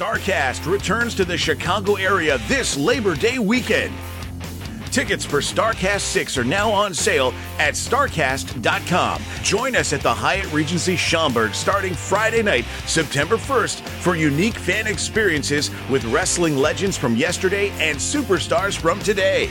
StarCast returns to the Chicago area this Labor Day weekend. Tickets for StarCast 6 are now on sale at StarCast.com. Join us at the Hyatt Regency Schaumburg starting Friday night, September 1st, for unique fan experiences with wrestling legends from yesterday and superstars from today.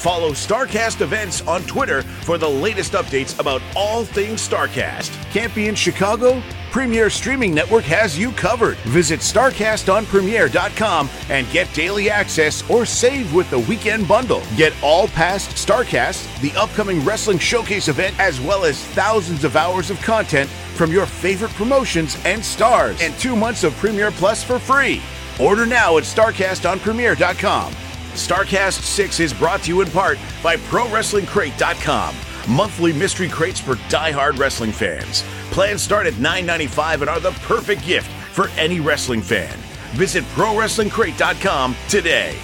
Follow StarCast events on Twitter for the latest updates about all things StarCast. Can't be in Chicago? Premiere Streaming Network has you covered. Visit StarCastOnPremiere.com and get daily access or save with the weekend bundle. Get all past StarCast, the upcoming Wrestling Showcase event, as well as thousands of hours of content from your favorite promotions and stars, and two months of Premiere Plus for free. Order now at StarCastOnPremiere.com. StarCast 6 is brought to you in part by ProWrestlingCrate.com. Monthly mystery crates for die-hard wrestling fans. Plans start at $9.95 and are the perfect gift for any wrestling fan. Visit ProWrestlingCrate.com today.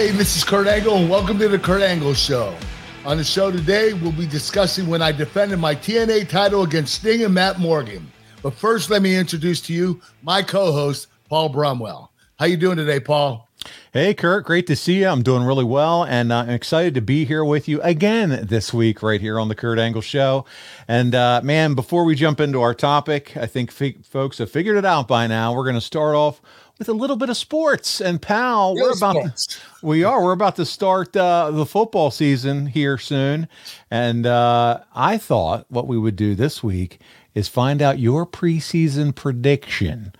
Hey, this is Kurt Angle, and welcome to the Kurt Angle Show. On the show today, we'll be discussing when I defended my TNA title against Sting and Matt Morgan. But first, let me introduce to you my co-host, Paul Bromwell. How you doing today, Paul? Hey, Kurt, great to see you. I'm doing really well, and uh, I'm excited to be here with you again this week, right here on the Kurt Angle Show. And uh, man, before we jump into our topic, I think f- folks have figured it out by now. We're going to start off with a little bit of sports. And pal, we're about to, we are we're about to start uh, the football season here soon, and uh, I thought what we would do this week is find out your preseason prediction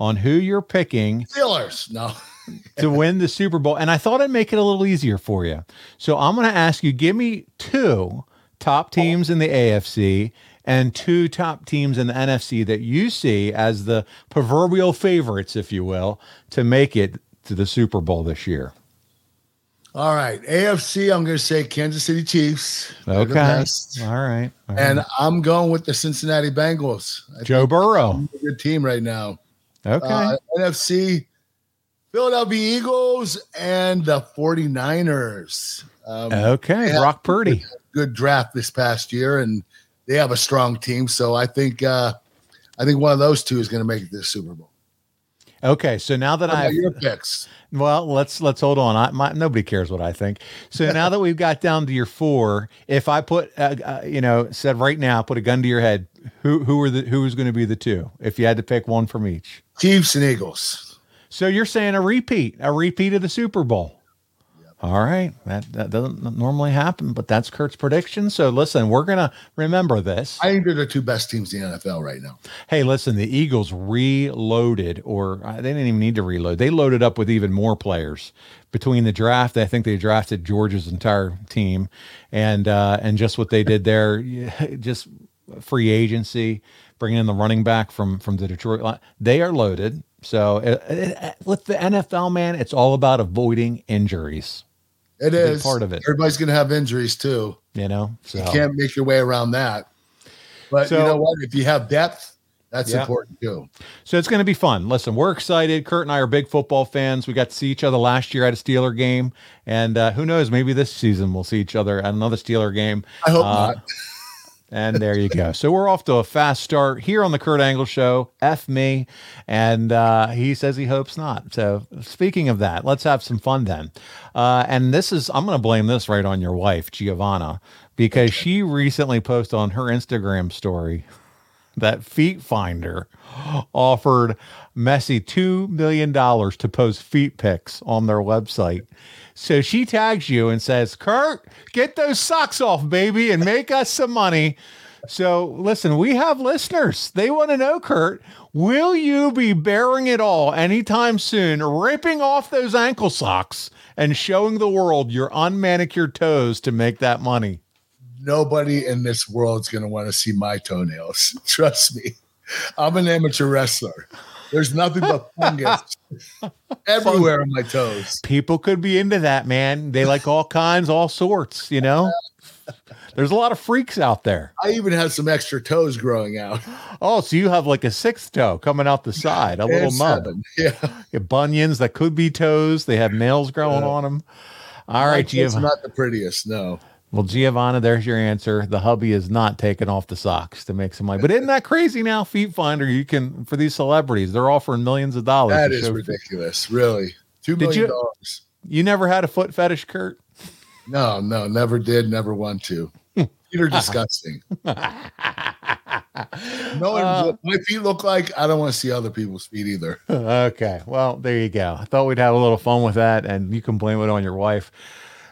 on who you're picking Steelers. No. to win the Super Bowl. And I thought I'd make it a little easier for you. So I'm going to ask you give me two top teams in the AFC and two top teams in the NFC that you see as the proverbial favorites, if you will, to make it to the Super Bowl this year. All right. AFC, I'm going to say Kansas City Chiefs. Okay. All right. All right. And I'm going with the Cincinnati Bengals. I Joe Burrow. good team right now. Okay. Uh, NFC, Philadelphia Eagles and the 49ers. Um, okay. Brock Purdy. good draft this past year, and they have a strong team. So I think uh, I think one of those two is going to make it to the Super Bowl. Okay. So now that I've your picks? Well, let's let's hold on. I, my, nobody cares what I think. So now that we've got down to your four, if I put, uh, uh, you know, said right now, put a gun to your head, who who are the who is going to be the two? If you had to pick one from each. Chiefs and Eagles. So you're saying a repeat, a repeat of the Super Bowl. All right, that that doesn't normally happen, but that's Kurt's prediction. So listen, we're gonna remember this. I think they're the two best teams in the NFL right now. Hey, listen, the Eagles reloaded, or uh, they didn't even need to reload. They loaded up with even more players between the draft. I think they drafted Georgia's entire team, and uh, and just what they did there, just free agency, bringing in the running back from from the Detroit. line. They are loaded. So uh, uh, with the NFL, man, it's all about avoiding injuries. It is part of it. Everybody's going to have injuries too. You know, so You can't make your way around that. But So- you know what? If you have depth, that's Yeah. important too. So it's going to be fun. Listen, we're excited. Kurt and I are big football fans. We got to see each other last year at a Steeler game, and uh, who knows? Maybe this season we'll see each other at another Steeler game. I hope Uh, not. And there you go. So we're off to a fast start here on the Kurt Angle Show. F me, and uh, he says he hopes not. So speaking of that, let's have some fun then. Uh, and this is I'm going to blame this right on your wife, Giovanna, because she recently posted on her Instagram story that Feet Finder offered Messi $2 million to post feet pics on their website. So she tags you and says, Kurt, get those socks off, baby, and make us some money. So listen, we have listeners. They want to know, Kurt, will you be bearing it all anytime soon, ripping off those ankle socks and showing the world your unmanicured toes to make that money? Nobody in this world is going to want to see my toenails. Trust me. I'm an amateur wrestler. There's nothing but fungus everywhere on my toes. People could be into that, man. They like all kinds, all sorts, you know? There's a lot of freaks out there. I even have some extra toes growing out. Oh, so you have like a sixth toe coming out the side, a little mud. Yeah. You have bunions that could be toes. They have nails growing on them. All right, It's Giovanna. not the prettiest, no. Well, Giovanna, there's your answer. The hubby is not taking off the socks to make some money. But isn't that crazy now? Feet Finder, you can for these celebrities, they're offering millions of dollars. That is ridiculous, really. Two million you- dollars. You never had a foot fetish, Kurt? No, no, never did, never want to. Feet are disgusting. no, Uh, my feet look like, I don't want to see other people's feet either. Okay. Well, there you go. I thought we'd have a little fun with that, and you can blame it on your wife.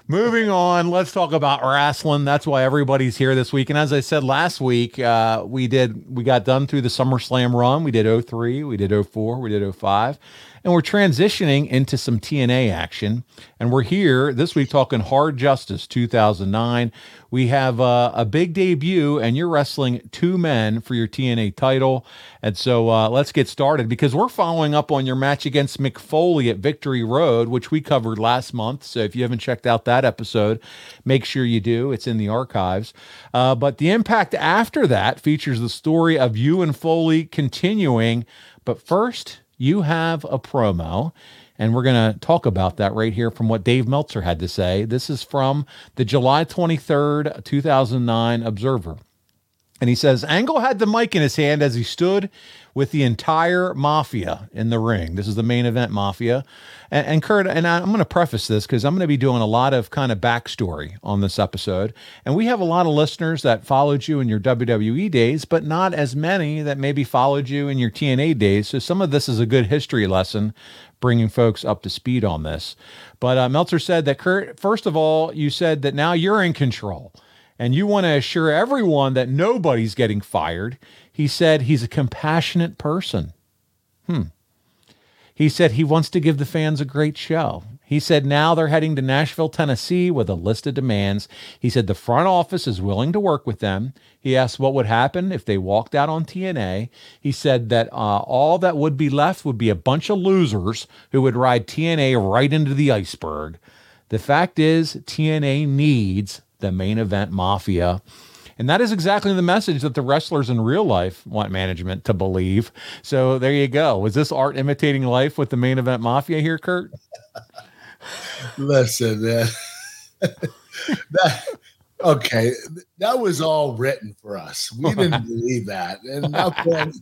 Moving on, let's talk about wrestling. That's why everybody's here this week. And as I said last week, uh, we did we got done through the SummerSlam run. We did 03, we did 04, we did 05, and we're transitioning into some TNA action. And we're here this week talking Hard Justice 2009. We have uh, a big debut, and you're wrestling two men for your TNA title. And so uh, let's get started because we're following up on your match against Mick Foley at Victory Road, which we covered last month. So if you haven't checked out that episode, make sure you do. It's in the archives. Uh, but the impact after that features the story of you and Foley continuing. But first, you have a promo. And we're going to talk about that right here from what Dave Meltzer had to say. This is from the July 23rd, 2009 Observer. And he says Angle had the mic in his hand as he stood with the entire mafia in the ring. This is the main event mafia. And, and Kurt, and I, I'm going to preface this because I'm going to be doing a lot of kind of backstory on this episode. And we have a lot of listeners that followed you in your WWE days, but not as many that maybe followed you in your TNA days. So some of this is a good history lesson, bringing folks up to speed on this. But uh, Meltzer said that, Kurt, first of all, you said that now you're in control and you want to assure everyone that nobody's getting fired. He said he's a compassionate person. Hmm. He said he wants to give the fans a great show. He said now they're heading to Nashville, Tennessee with a list of demands. He said the front office is willing to work with them. He asked what would happen if they walked out on TNA. He said that uh, all that would be left would be a bunch of losers who would ride TNA right into the iceberg. The fact is, TNA needs the main event mafia. And that is exactly the message that the wrestlers in real life want management to believe. So there you go. Was this art imitating life with the main event mafia here, Kurt? Listen, man. that, okay, that was all written for us. We didn't believe that, and not by, any,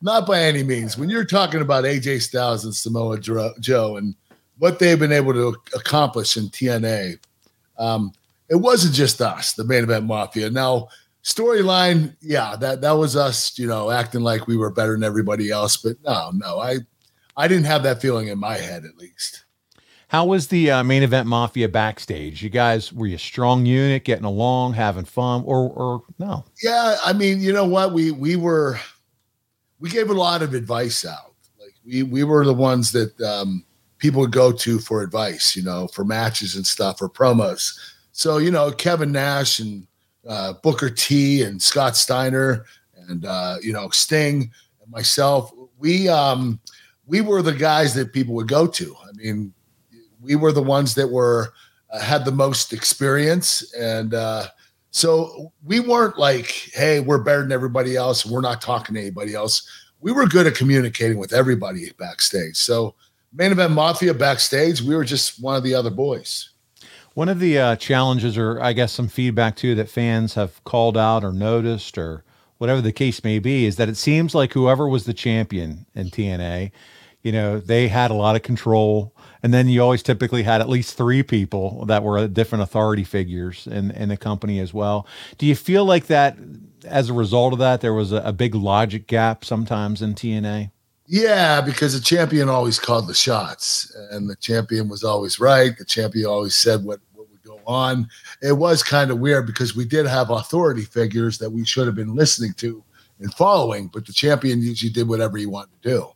not by any means. When you're talking about AJ Styles and Samoa Joe and what they've been able to accomplish in TNA, um, it wasn't just us, the main event mafia. Now, storyline, yeah, that that was us, you know, acting like we were better than everybody else. But no, no, I I didn't have that feeling in my head, at least. How was the uh, main event mafia backstage? You guys were you a strong unit, getting along, having fun, or or no? Yeah, I mean, you know what? We we were we gave a lot of advice out. Like we we were the ones that um, people would go to for advice, you know, for matches and stuff or promos. So you know, Kevin Nash and uh, Booker T and Scott Steiner and uh, you know Sting and myself, we um, we were the guys that people would go to. I mean, we were the ones that were uh, had the most experience and. Uh, so we weren't like, hey, we're better than everybody else. We're not talking to anybody else. We were good at communicating with everybody backstage. So main event mafia backstage, we were just one of the other boys. One of the uh, challenges, or I guess some feedback too, that fans have called out or noticed, or whatever the case may be, is that it seems like whoever was the champion in TNA, you know, they had a lot of control And then you always typically had at least three people that were different authority figures in, in the company as well. Do you feel like that as a result of that, there was a, a big logic gap sometimes in TNA? Yeah, because the champion always called the shots, and the champion was always right. The champion always said what, what would go on. It was kind of weird because we did have authority figures that we should have been listening to and following, but the champion usually did whatever he wanted to do.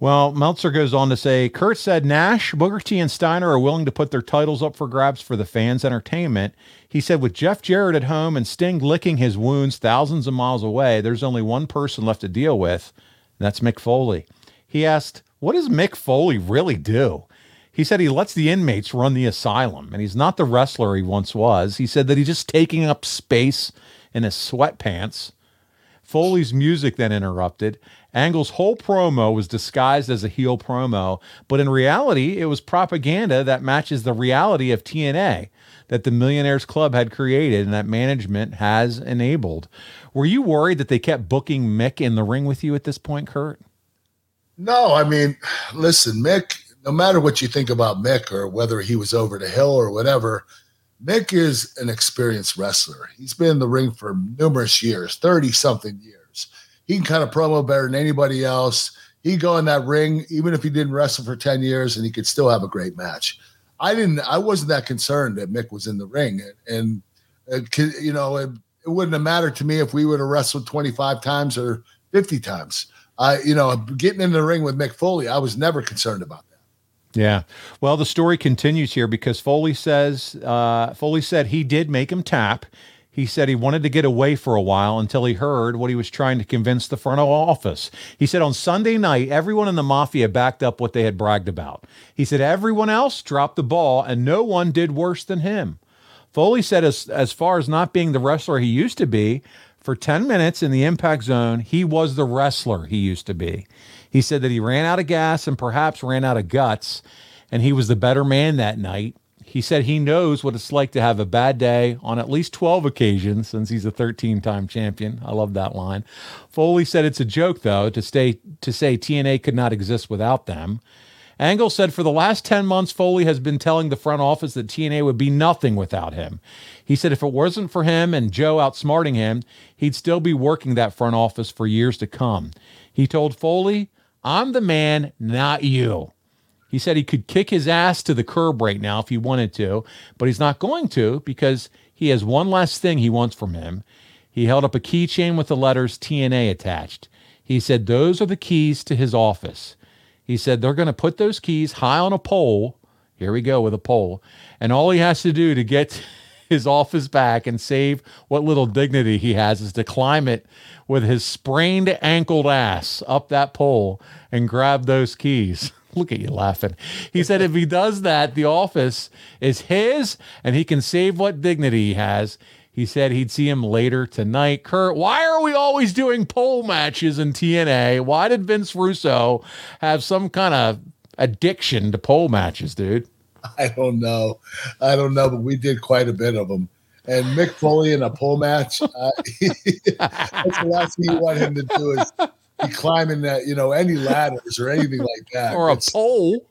Well, Meltzer goes on to say Kurt said Nash, Booker T, and Steiner are willing to put their titles up for grabs for the fans' entertainment. He said, with Jeff Jarrett at home and Sting licking his wounds thousands of miles away, there's only one person left to deal with. That's Mick Foley. He asked, What does Mick Foley really do? He said he lets the inmates run the asylum, and he's not the wrestler he once was. He said that he's just taking up space in his sweatpants. Foley's music then interrupted. Angle's whole promo was disguised as a heel promo, but in reality, it was propaganda that matches the reality of TNA that the Millionaires Club had created and that management has enabled. Were you worried that they kept booking Mick in the ring with you at this point, Kurt? No, I mean, listen, Mick, no matter what you think about Mick or whether he was over the hill or whatever, Mick is an experienced wrestler. He's been in the ring for numerous years, 30 something years. He can kind of promo better than anybody else. He would go in that ring, even if he didn't wrestle for 10 years, and he could still have a great match. I didn't, I wasn't that concerned that Mick was in the ring. And, and uh, you know, it, wouldn't have mattered to me if we would have wrestled 25 times or 50 times. I, you know, getting in the ring with Mick Foley, I was never concerned about that. Yeah. Well, the story continues here because Foley says, uh, Foley said he did make him tap. He said he wanted to get away for a while until he heard what he was trying to convince the front office. He said on Sunday night, everyone in the mafia backed up what they had bragged about. He said everyone else dropped the ball and no one did worse than him. Foley said, as, as far as not being the wrestler he used to be, for 10 minutes in the impact zone, he was the wrestler he used to be. He said that he ran out of gas and perhaps ran out of guts, and he was the better man that night. He said he knows what it's like to have a bad day on at least 12 occasions since he's a 13 time champion. I love that line. Foley said it's a joke, though, to, stay, to say TNA could not exist without them. Angle said for the last 10 months, Foley has been telling the front office that TNA would be nothing without him. He said if it wasn't for him and Joe outsmarting him, he'd still be working that front office for years to come. He told Foley, I'm the man, not you. He said he could kick his ass to the curb right now if he wanted to, but he's not going to because he has one last thing he wants from him. He held up a keychain with the letters TNA attached. He said those are the keys to his office. He said they're going to put those keys high on a pole. Here we go with a pole. And all he has to do to get his office back and save what little dignity he has is to climb it with his sprained ankled ass up that pole and grab those keys. Look at you laughing. He said if he does that, the office is his and he can save what dignity he has. He said he'd see him later tonight. Kurt, why are we always doing pole matches in TNA? Why did Vince Russo have some kind of addiction to pole matches, dude? I don't know. I don't know, but we did quite a bit of them. And Mick Foley in a pole match, uh, that's the last thing you want him to do is be climbing that, you know, any ladders or anything like that. Or a it's, pole.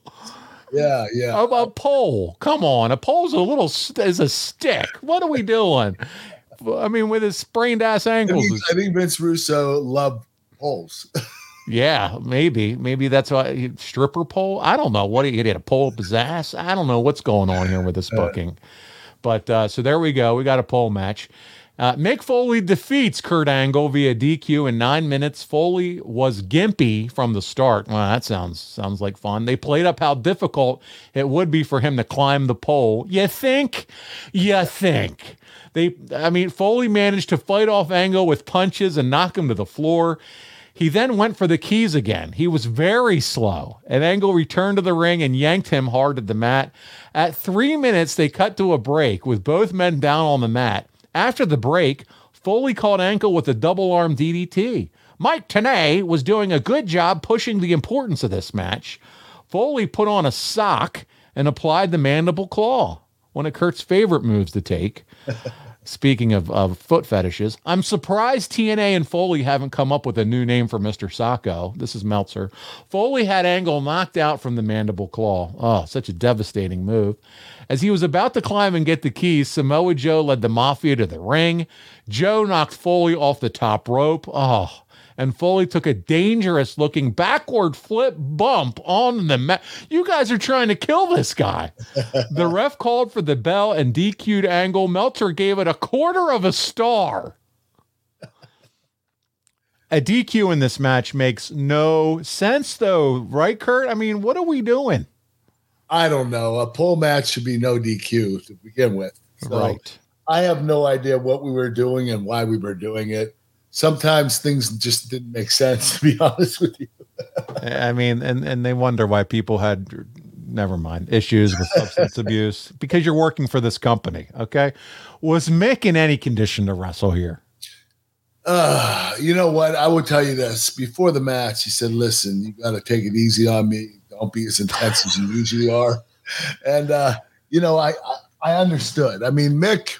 Yeah, yeah. A, a, pole. Come on. A pole's a little is a stick. What are we doing? I mean, with his sprained ass ankles. I think, I think Vince Russo loved poles. yeah, maybe. Maybe that's why stripper pole. I don't know. What he had a pole up his ass. I don't know what's going on here with this booking. Uh, but uh, so there we go. We got a pole match. Uh, Mick Foley defeats Kurt Angle via DQ in nine minutes. Foley was gimpy from the start. Well, that sounds sounds like fun. They played up how difficult it would be for him to climb the pole. You think? You think? They, I mean, Foley managed to fight off Angle with punches and knock him to the floor. He then went for the keys again. He was very slow, and Angle returned to the ring and yanked him hard to the mat. At three minutes, they cut to a break with both men down on the mat. After the break, Foley caught Angle with a double arm DDT. Mike Tenay was doing a good job pushing the importance of this match. Foley put on a sock and applied the mandible claw, one of Kurt's favorite moves to take. Speaking of, of foot fetishes, I'm surprised TNA and Foley haven't come up with a new name for Mr. Socko. This is Meltzer. Foley had Angle knocked out from the mandible claw. Oh, such a devastating move. As he was about to climb and get the keys, Samoa Joe led the Mafia to the ring. Joe knocked Foley off the top rope. Oh, and Foley took a dangerous looking backward flip bump on the mat. You guys are trying to kill this guy. the ref called for the bell and DQ'd Angle. Meltzer gave it a quarter of a star. A DQ in this match makes no sense, though, right, Kurt? I mean, what are we doing? I don't know. A pole match should be no DQ to begin with. So right. I have no idea what we were doing and why we were doing it sometimes things just didn't make sense to be honest with you. I mean, and and they wonder why people had never mind issues with substance abuse because you're working for this company. Okay, was Mick in any condition to wrestle here? Uh, you know what? I will tell you this. Before the match, he said, "Listen, you got to take it easy on me. Don't be as intense as you usually are." And uh, you know, I, I I understood. I mean, Mick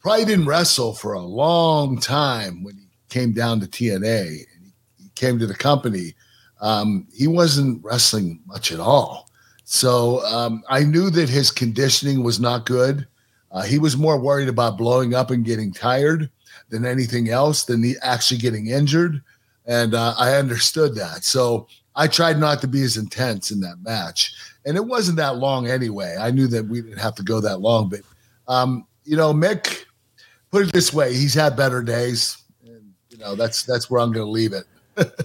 probably didn't wrestle for a long time when he came down to TNA and he, came to the company, um, he wasn't wrestling much at all. So um, I knew that his conditioning was not good. Uh, he was more worried about blowing up and getting tired than anything else, than he actually getting injured. And uh, I understood that. So I tried not to be as intense in that match. And it wasn't that long anyway. I knew that we didn't have to go that long. But, um, you know, Mick, put it this way, he's had better days and you know, that's that's where I'm going to leave it.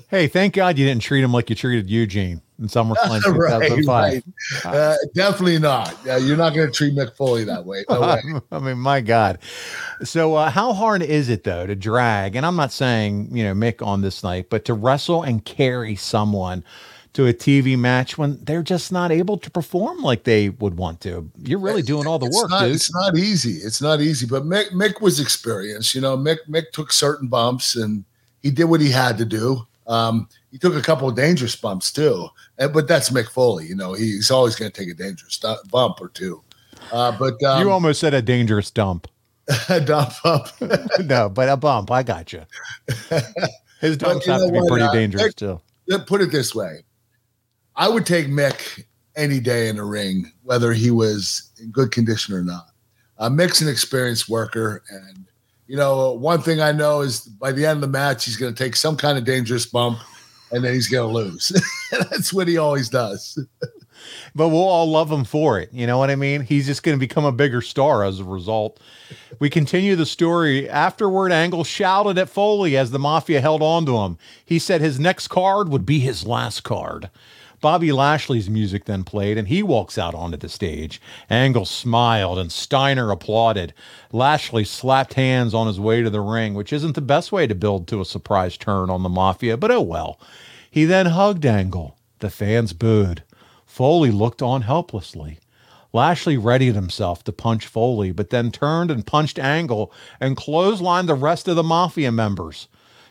Hey, thank God you didn't treat him like you treated Eugene in SummerSlam 2005. right. Uh, definitely not. Yeah, you're not going to treat Mick Foley that way. No way. I mean, my God. So, uh, how hard is it though to drag? And I'm not saying you know Mick on this night, but to wrestle and carry someone to a TV match when they're just not able to perform like they would want to. You're really doing all the work, not, dude. It's not easy. It's not easy. But Mick, Mick was experienced. You know, Mick Mick took certain bumps and he did what he had to do. Um, he took a couple of dangerous bumps too, and, but that's Mick Foley. You know, he's always going to take a dangerous bump or two. Uh, but um, you almost said a dangerous dump. a dump bump. no, but a bump. I got you. His dumps have to be pretty uh, dangerous Mick, too. Put it this way: I would take Mick any day in the ring, whether he was in good condition or not. Uh, Mick's an experienced worker, and you know one thing I know is by the end of the match, he's going to take some kind of dangerous bump, and then he's going to lose. That's what he always does. but we'll all love him for it. You know what I mean? He's just going to become a bigger star as a result. We continue the story. Afterward, Angle shouted at Foley as the Mafia held on to him. He said his next card would be his last card. Bobby Lashley's music then played, and he walks out onto the stage. Angle smiled, and Steiner applauded. Lashley slapped hands on his way to the ring, which isn't the best way to build to a surprise turn on the Mafia, but oh well. He then hugged Angle. The fans booed. Foley looked on helplessly. Lashley readied himself to punch Foley, but then turned and punched Angle and clotheslined the rest of the Mafia members.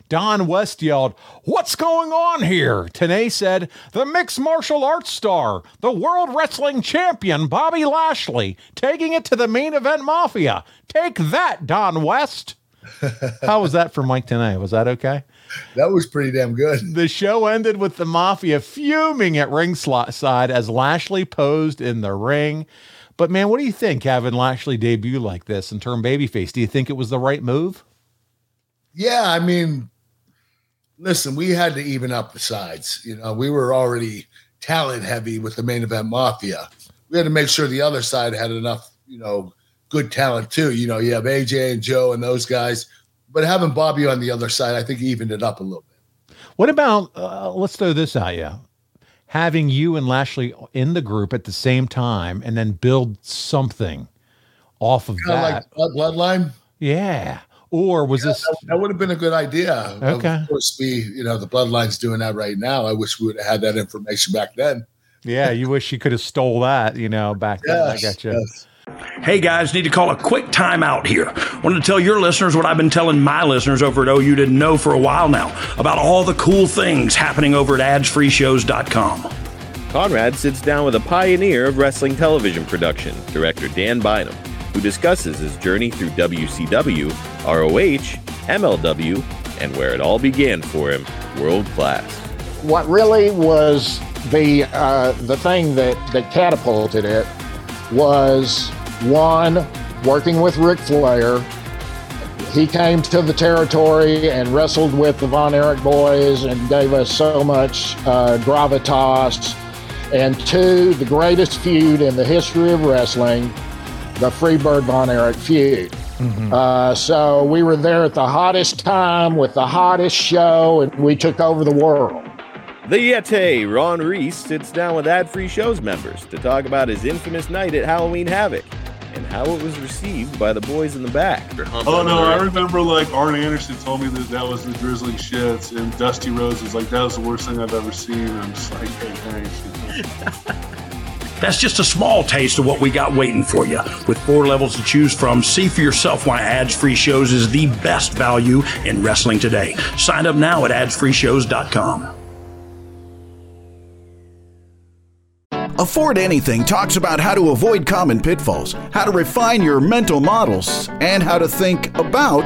Don West yelled, What's going on here? Tenay said, The mixed martial arts star, the world wrestling champion, Bobby Lashley, taking it to the main event mafia. Take that, Don West. How was that for Mike Tenay? Was that okay? That was pretty damn good. The show ended with the mafia fuming at ringside as Lashley posed in the ring. But man, what do you think having Lashley debut like this and turn babyface? Do you think it was the right move? Yeah, I mean, listen, we had to even up the sides. You know, we were already talent heavy with the main event mafia. We had to make sure the other side had enough, you know, good talent too. You know, you have AJ and Joe and those guys, but having Bobby on the other side, I think evened it up a little bit. What about uh, let's throw this at you. Having you and Lashley in the group at the same time and then build something off of Kinda that. Like bloodline? Yeah. Or was yeah, this that, that, would have been a good idea? Okay. Of course, we, you know, the bloodline's doing that right now. I wish we would have had that information back then. Yeah, you wish you could have stole that, you know, back then. I got you. Yes. Hey guys, need to call a quick timeout here. Wanted to tell your listeners what I've been telling my listeners over at OU didn't know for a while now about all the cool things happening over at adsfreeshows.com. Conrad sits down with a pioneer of wrestling television production, director Dan Bynum. Who discusses his journey through WCW, ROH, MLW, and where it all began for him world class. What really was the uh, the thing that, that catapulted it was one working with Ric Flair. He came to the territory and wrestled with the Von Erich boys and gave us so much uh, gravitas. And two, the greatest feud in the history of wrestling, the Freebird Von Erich feud. Mm-hmm. Uh, so we were there at the hottest time with the hottest show, and we took over the world. The Yeti, Ron Reis, sits down with ad free shows members to talk about his infamous night at Halloween Havoc and how it was received by the boys in the back. Oh, no, I remember like Arn Anderson told me that that was the drizzling shits, and Dusty Rhodes was like, that was the worst thing I've ever seen. I'm just like, hey, thanks. That's just a small taste of what we got waiting for you. With four levels to choose from, see for yourself why ads free shows is the best value in wrestling today. Sign up now at adsfreeshows.com. Afford Anything talks about how to avoid common pitfalls, how to refine your mental models, and how to think about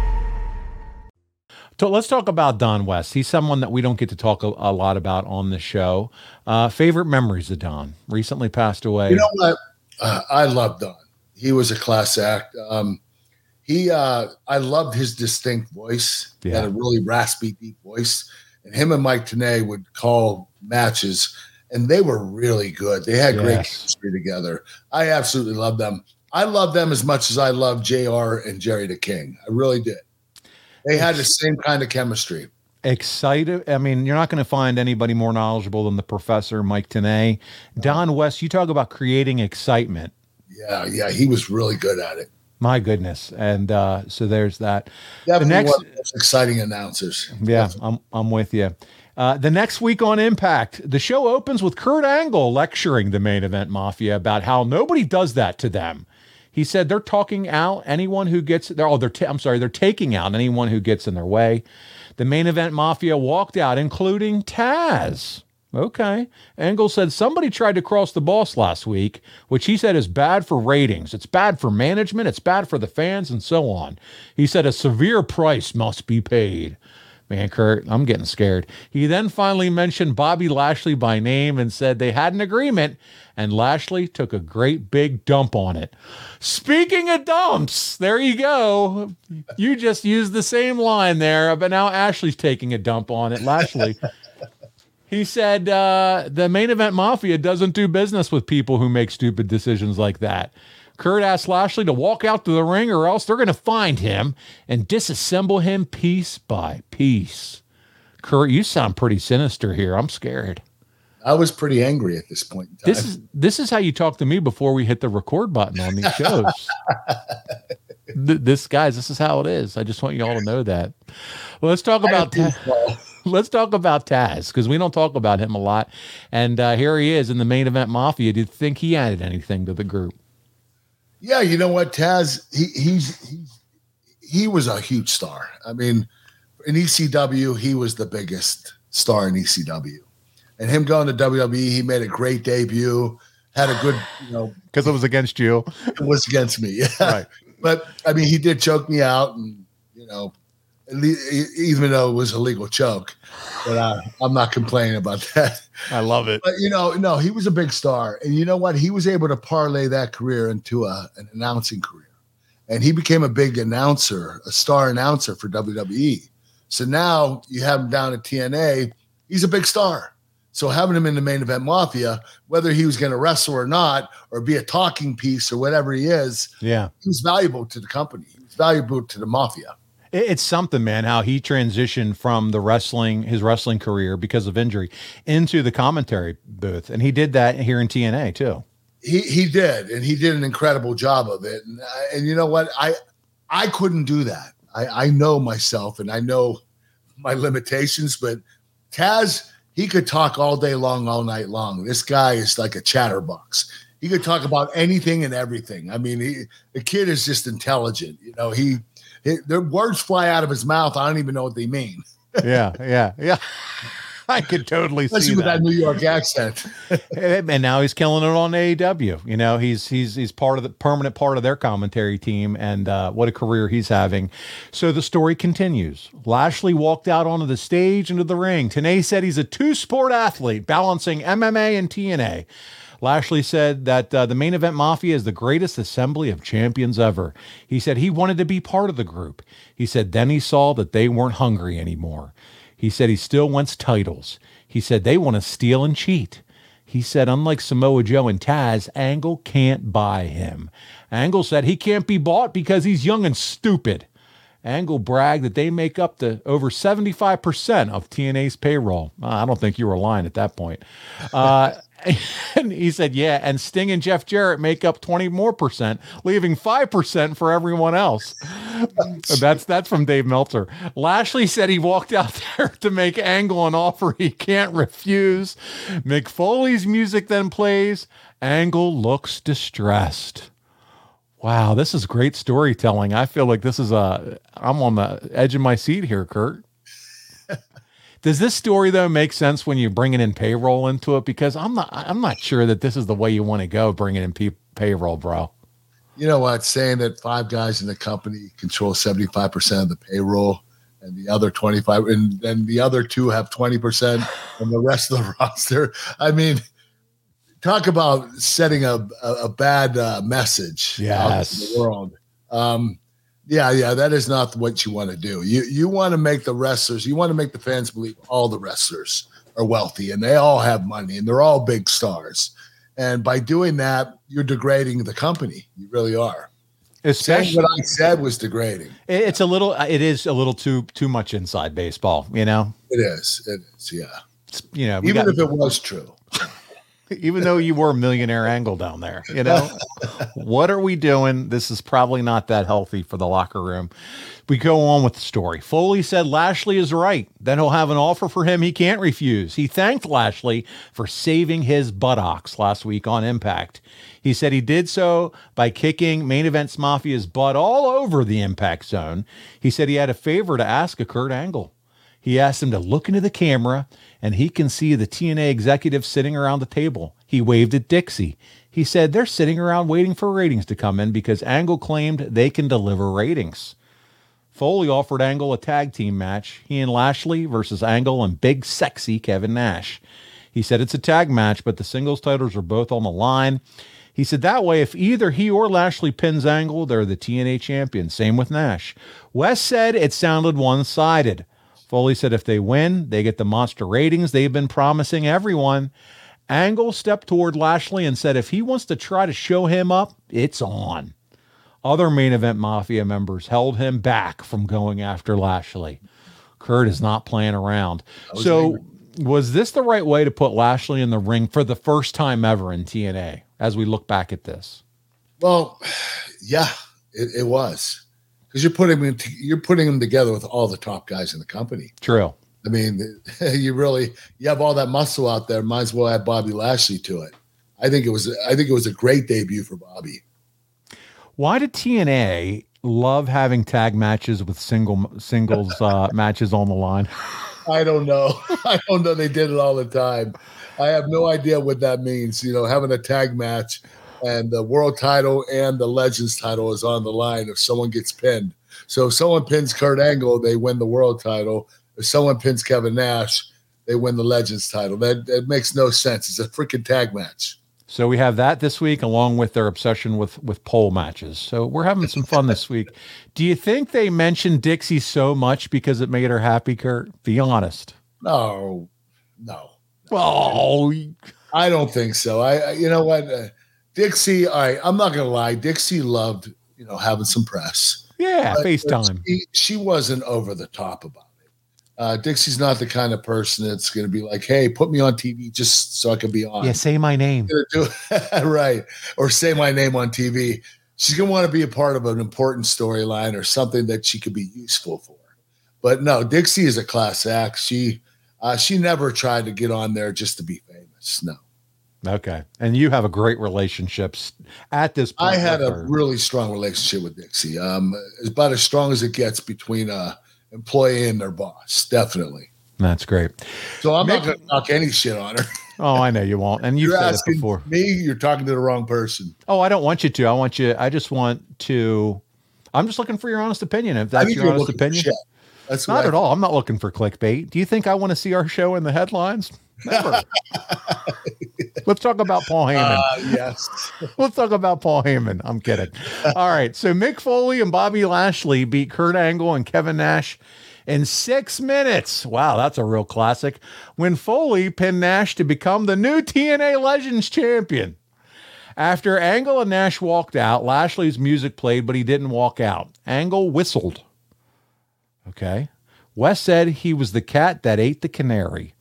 So let's talk about Don West. He's someone that we don't get to talk a, a lot about on the show. Uh, favorite memories of Don? Recently passed away. You know what? Uh, I love Don. He was a class act. Um, he, uh, I loved his distinct voice. He had a really raspy, deep voice. And him and Mike Tenay would call matches, and they were really good. They had great chemistry together. I absolutely love them. I love them as much as I love JR and Jerry the King. I really did. They had the same kind of chemistry. Excited. I mean, you're not going to find anybody more knowledgeable than the professor, Mike Tenay. Don West, you talk about creating excitement. Yeah, yeah, he was really good at it. My goodness. And uh, so there's that. Definitely the next, one of the most exciting announcers. Yeah, I'm I'm with you. Uh, the next week on Impact, the show opens with Kurt Angle lecturing the main event mafia about how nobody does that to them. He said they're talking out anyone who gets there. Oh, they're I'm sorry, they're taking out anyone who gets in their way. The main event mafia walked out, including Taz. Okay. Angle said somebody tried to cross the boss last week, which he said is bad for ratings. It's bad for management. It's bad for the fans and so on. He said a severe price must be paid. Man, Kurt, I'm getting scared. He then finally mentioned Bobby Lashley by name and said they had an agreement, and Lashley took a great big dump on it. Speaking of dumps, there you go. You just used the same line there, but now Ashley's taking a dump on it. Lashley. He said uh, the main event mafia doesn't do business with people who make stupid decisions like that. Kurt asked Lashley to walk out to the ring, or else they're going to find him and disassemble him piece by piece. Kurt, you sound pretty sinister here. I'm scared. I was pretty angry at this point in time. This is this is how you talk to me before we hit the record button on these shows. Th- this guys, this is how it is. I just want you all to know that. Well, let's talk about Ta- let's talk about Taz because we don't talk about him a lot. And uh, here he is in the main event mafia. Do you think he added anything to the group? Yeah, you know what, Taz? He he's he's he was a huge star. I mean, in ECW, he was the biggest star in ECW. And him going to WWE, he made a great debut. Had a good, you know, because it was against you. It was against me, yeah. Right. But I mean, he did choke me out, and you know, even though it was a legal choke, but uh, I'm not complaining about that. I love it. But you know, no, he was a big star, and you know what? He was able to parlay that career into a, an announcing career, and he became a big announcer, a star announcer for WWE. So now you have him down at TNA. He's a big star. So having him in the main event mafia, whether he was going to wrestle or not, or be a talking piece or whatever he is, Yeah. he was valuable to the company. He was valuable to the mafia. It- It's something, man, how he transitioned from the wrestling, his wrestling career because of injury, into the commentary booth. And he did that here in TNA too. He he did, and he did an incredible job of it. And, I- and you know what? I I couldn't do that. I I know myself, and I know my limitations. But Taz, he he could talk all day long, all night long. This guy is like a chatterbox. He could talk about anything and everything. I mean, he, the kid is just intelligent. You know, he, he the words fly out of his mouth. I don't even know what they mean. yeah, yeah, yeah. I could totally Especially see with that. that New York accent. and now he's killing it on AEW. You know, he's he's he's part of the permanent part of their commentary team, and uh, what a career he's having. So the story continues. Lashley walked out onto the stage into the ring. Tenay said he's a two-sport athlete, balancing MMA and TNA. Lashley said that uh, the main event mafia is the greatest assembly of champions ever. He said he wanted to be part of the group. He said then he saw that they weren't hungry anymore. He said he still wants titles. He said they want to steal and cheat. He said, unlike Samoa Joe and Taz, Angle can't buy him. Angle said he can't be bought because he's young and stupid. Angle bragged that they make up to over 75% of TNA's payroll. I don't think you were lying at that point. Uh, and he said, yeah, and Sting and Jeff Jarrett make up 20 more percent, leaving 5% for everyone else. that's that's from Dave Meltzer. Lashley said he walked out there to make Angle an offer he can't refuse. Mick Foley's music then plays. Angle looks distressed. Wow, this is great storytelling. I feel like this is a I'm on the edge of my seat here, Kurt. Does this story though make sense when you're bringing in payroll into it? Because I'm not I'm not sure that this is the way you want to go bringing in pe- payroll, bro. You know what? Saying that five guys in the company control 75% of the payroll and the other 25 and then the other two have 20% and the rest of the roster. I mean, talk about setting a, a, a bad uh, message out Yes. the world. Um, yeah, yeah, that is not what you want to do. You you want to make the wrestlers, you want to make the fans believe all the wrestlers are wealthy and they all have money and they're all big stars. And by doing that, you're degrading the company. You really are. Saying what I said was degrading. it- it's a little uh, it is a little too too much inside baseball. You know, It is. It is. Yeah. It's- you know, Even got- if it was true. Even though you were a millionaire angle down there, you know, what are we doing? This is probably not that healthy for the locker room. We go on with the story. Foley said Lashley is right. Then he'll have an offer for him he can't refuse. He thanked Lashley for saving his buttocks last week on Impact. He said he did so by kicking Main Events Mafia's butt all over the Impact zone. He said he had a favor to ask of Kurt Angle. He asked him to look into the camera, and he can see the TNA executives sitting around the table. He waved at Dixie. He said they're sitting around waiting for ratings to come in because Angle claimed they can deliver ratings. Foley offered Angle a tag team match, he and Lashley versus Angle and big sexy Kevin Nash. He said it's a tag match, but the singles titles are both on the line. He said that way, if either he or Lashley pins Angle, they're the TNA champion. Same with Nash. Wes said it sounded one sided. Foley said if they win, they get the monster ratings they've been promising everyone. Angle stepped toward Lashley and said if he wants to try to show him up, it's on. Other main event mafia members held him back from going after Lashley. Kurt is not playing around. was So, angry. was this the right way to put Lashley in the ring for the first time ever in TNA as we look back at this? Well, yeah, it, it was. Because you're putting him you're putting him together with all the top guys in the company. True. I mean, you really you have all that muscle out there. Might as well add Bobby Lashley to it. I think it was I think it was a great debut for Bobby. Why did TNA love having tag matches with single singles uh, matches on the line? I don't know. I don't know. They did it all the time. I have no idea what that means. You know, having a tag match and the world title and the legends title is on the line if someone gets pinned. So if someone pins Kurt Angle, they win the world title. If someone pins Kevin Nash, they win the legends title. That that makes no sense. It's a freaking tag match. So we have that this week, along with their obsession with with pole matches. So we're having some fun this week. Do you think they mentioned Dixie so much because it made her happy, Kurt? Be honest. No, no. Well, I don't think so. I, I you know what, uh, Dixie. All right, I'm not gonna lie. Dixie loved you know having some press. yeah, But- FaceTime. She, she wasn't over the top about it. Uh, Dixie's not the kind of person that's going to be like, "Hey, put me on TV just so I can be on." Yeah, say my name. Right, or say my name on TV. She's going to want to be a part of an important storyline or something that she could be useful for. But no, Dixie is a class act. She, Uh, she never tried to get on there just to be famous. No. Okay. And you have a great relationship at this point. I had a really strong relationship with Dixie. Um, it's about as strong as it gets between a employee and their boss, definitely. That's great. So I'm not going to talk any shit on her. Oh, I know you won't. And you've You're said it before. me, you're talking to the wrong person. Oh, I don't want you to. I want you. I just want to. I'm just looking for your honest opinion. If that's your honest opinion. That's not I at all. I'm not looking for clickbait. Do you think I want to see our show in the headlines? Never. Let's talk about Paul Heyman. Uh, yes. Let's talk about Paul Heyman. I'm kidding. All right. So Mick Foley and Bobby Lashley beat Kurt Angle and Kevin Nash in six minutes. Wow, that's a real classic. When Foley pinned Nash to become the new TNA Legends champion. After Angle and Nash walked out, Lashley's music played, but he didn't walk out. Angle whistled. Okay. West said he was the cat that ate the canary.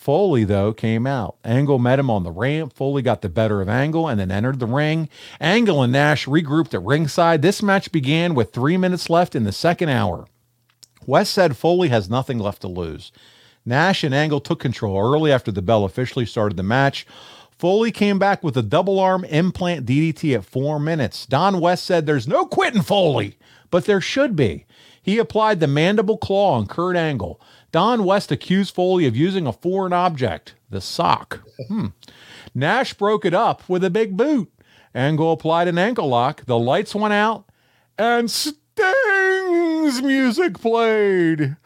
Foley, though, came out. Angle met him on the ramp. Foley got the better of Angle and then entered the ring. Angle and Nash regrouped at ringside. This match began with three minutes left in the second hour. West said Foley has nothing left to lose. Nash and Angle took control early after the bell officially started the match. Foley came back with a double arm implant DDT at four minutes. Don West said there's no quitting Foley, but there should be. He applied the mandible claw on Kurt Angle. Don West accused Foley of using a foreign object, the sock. Hmm. Nash broke it up with a big boot. Angle applied an ankle lock. The lights went out, and Sting's music played.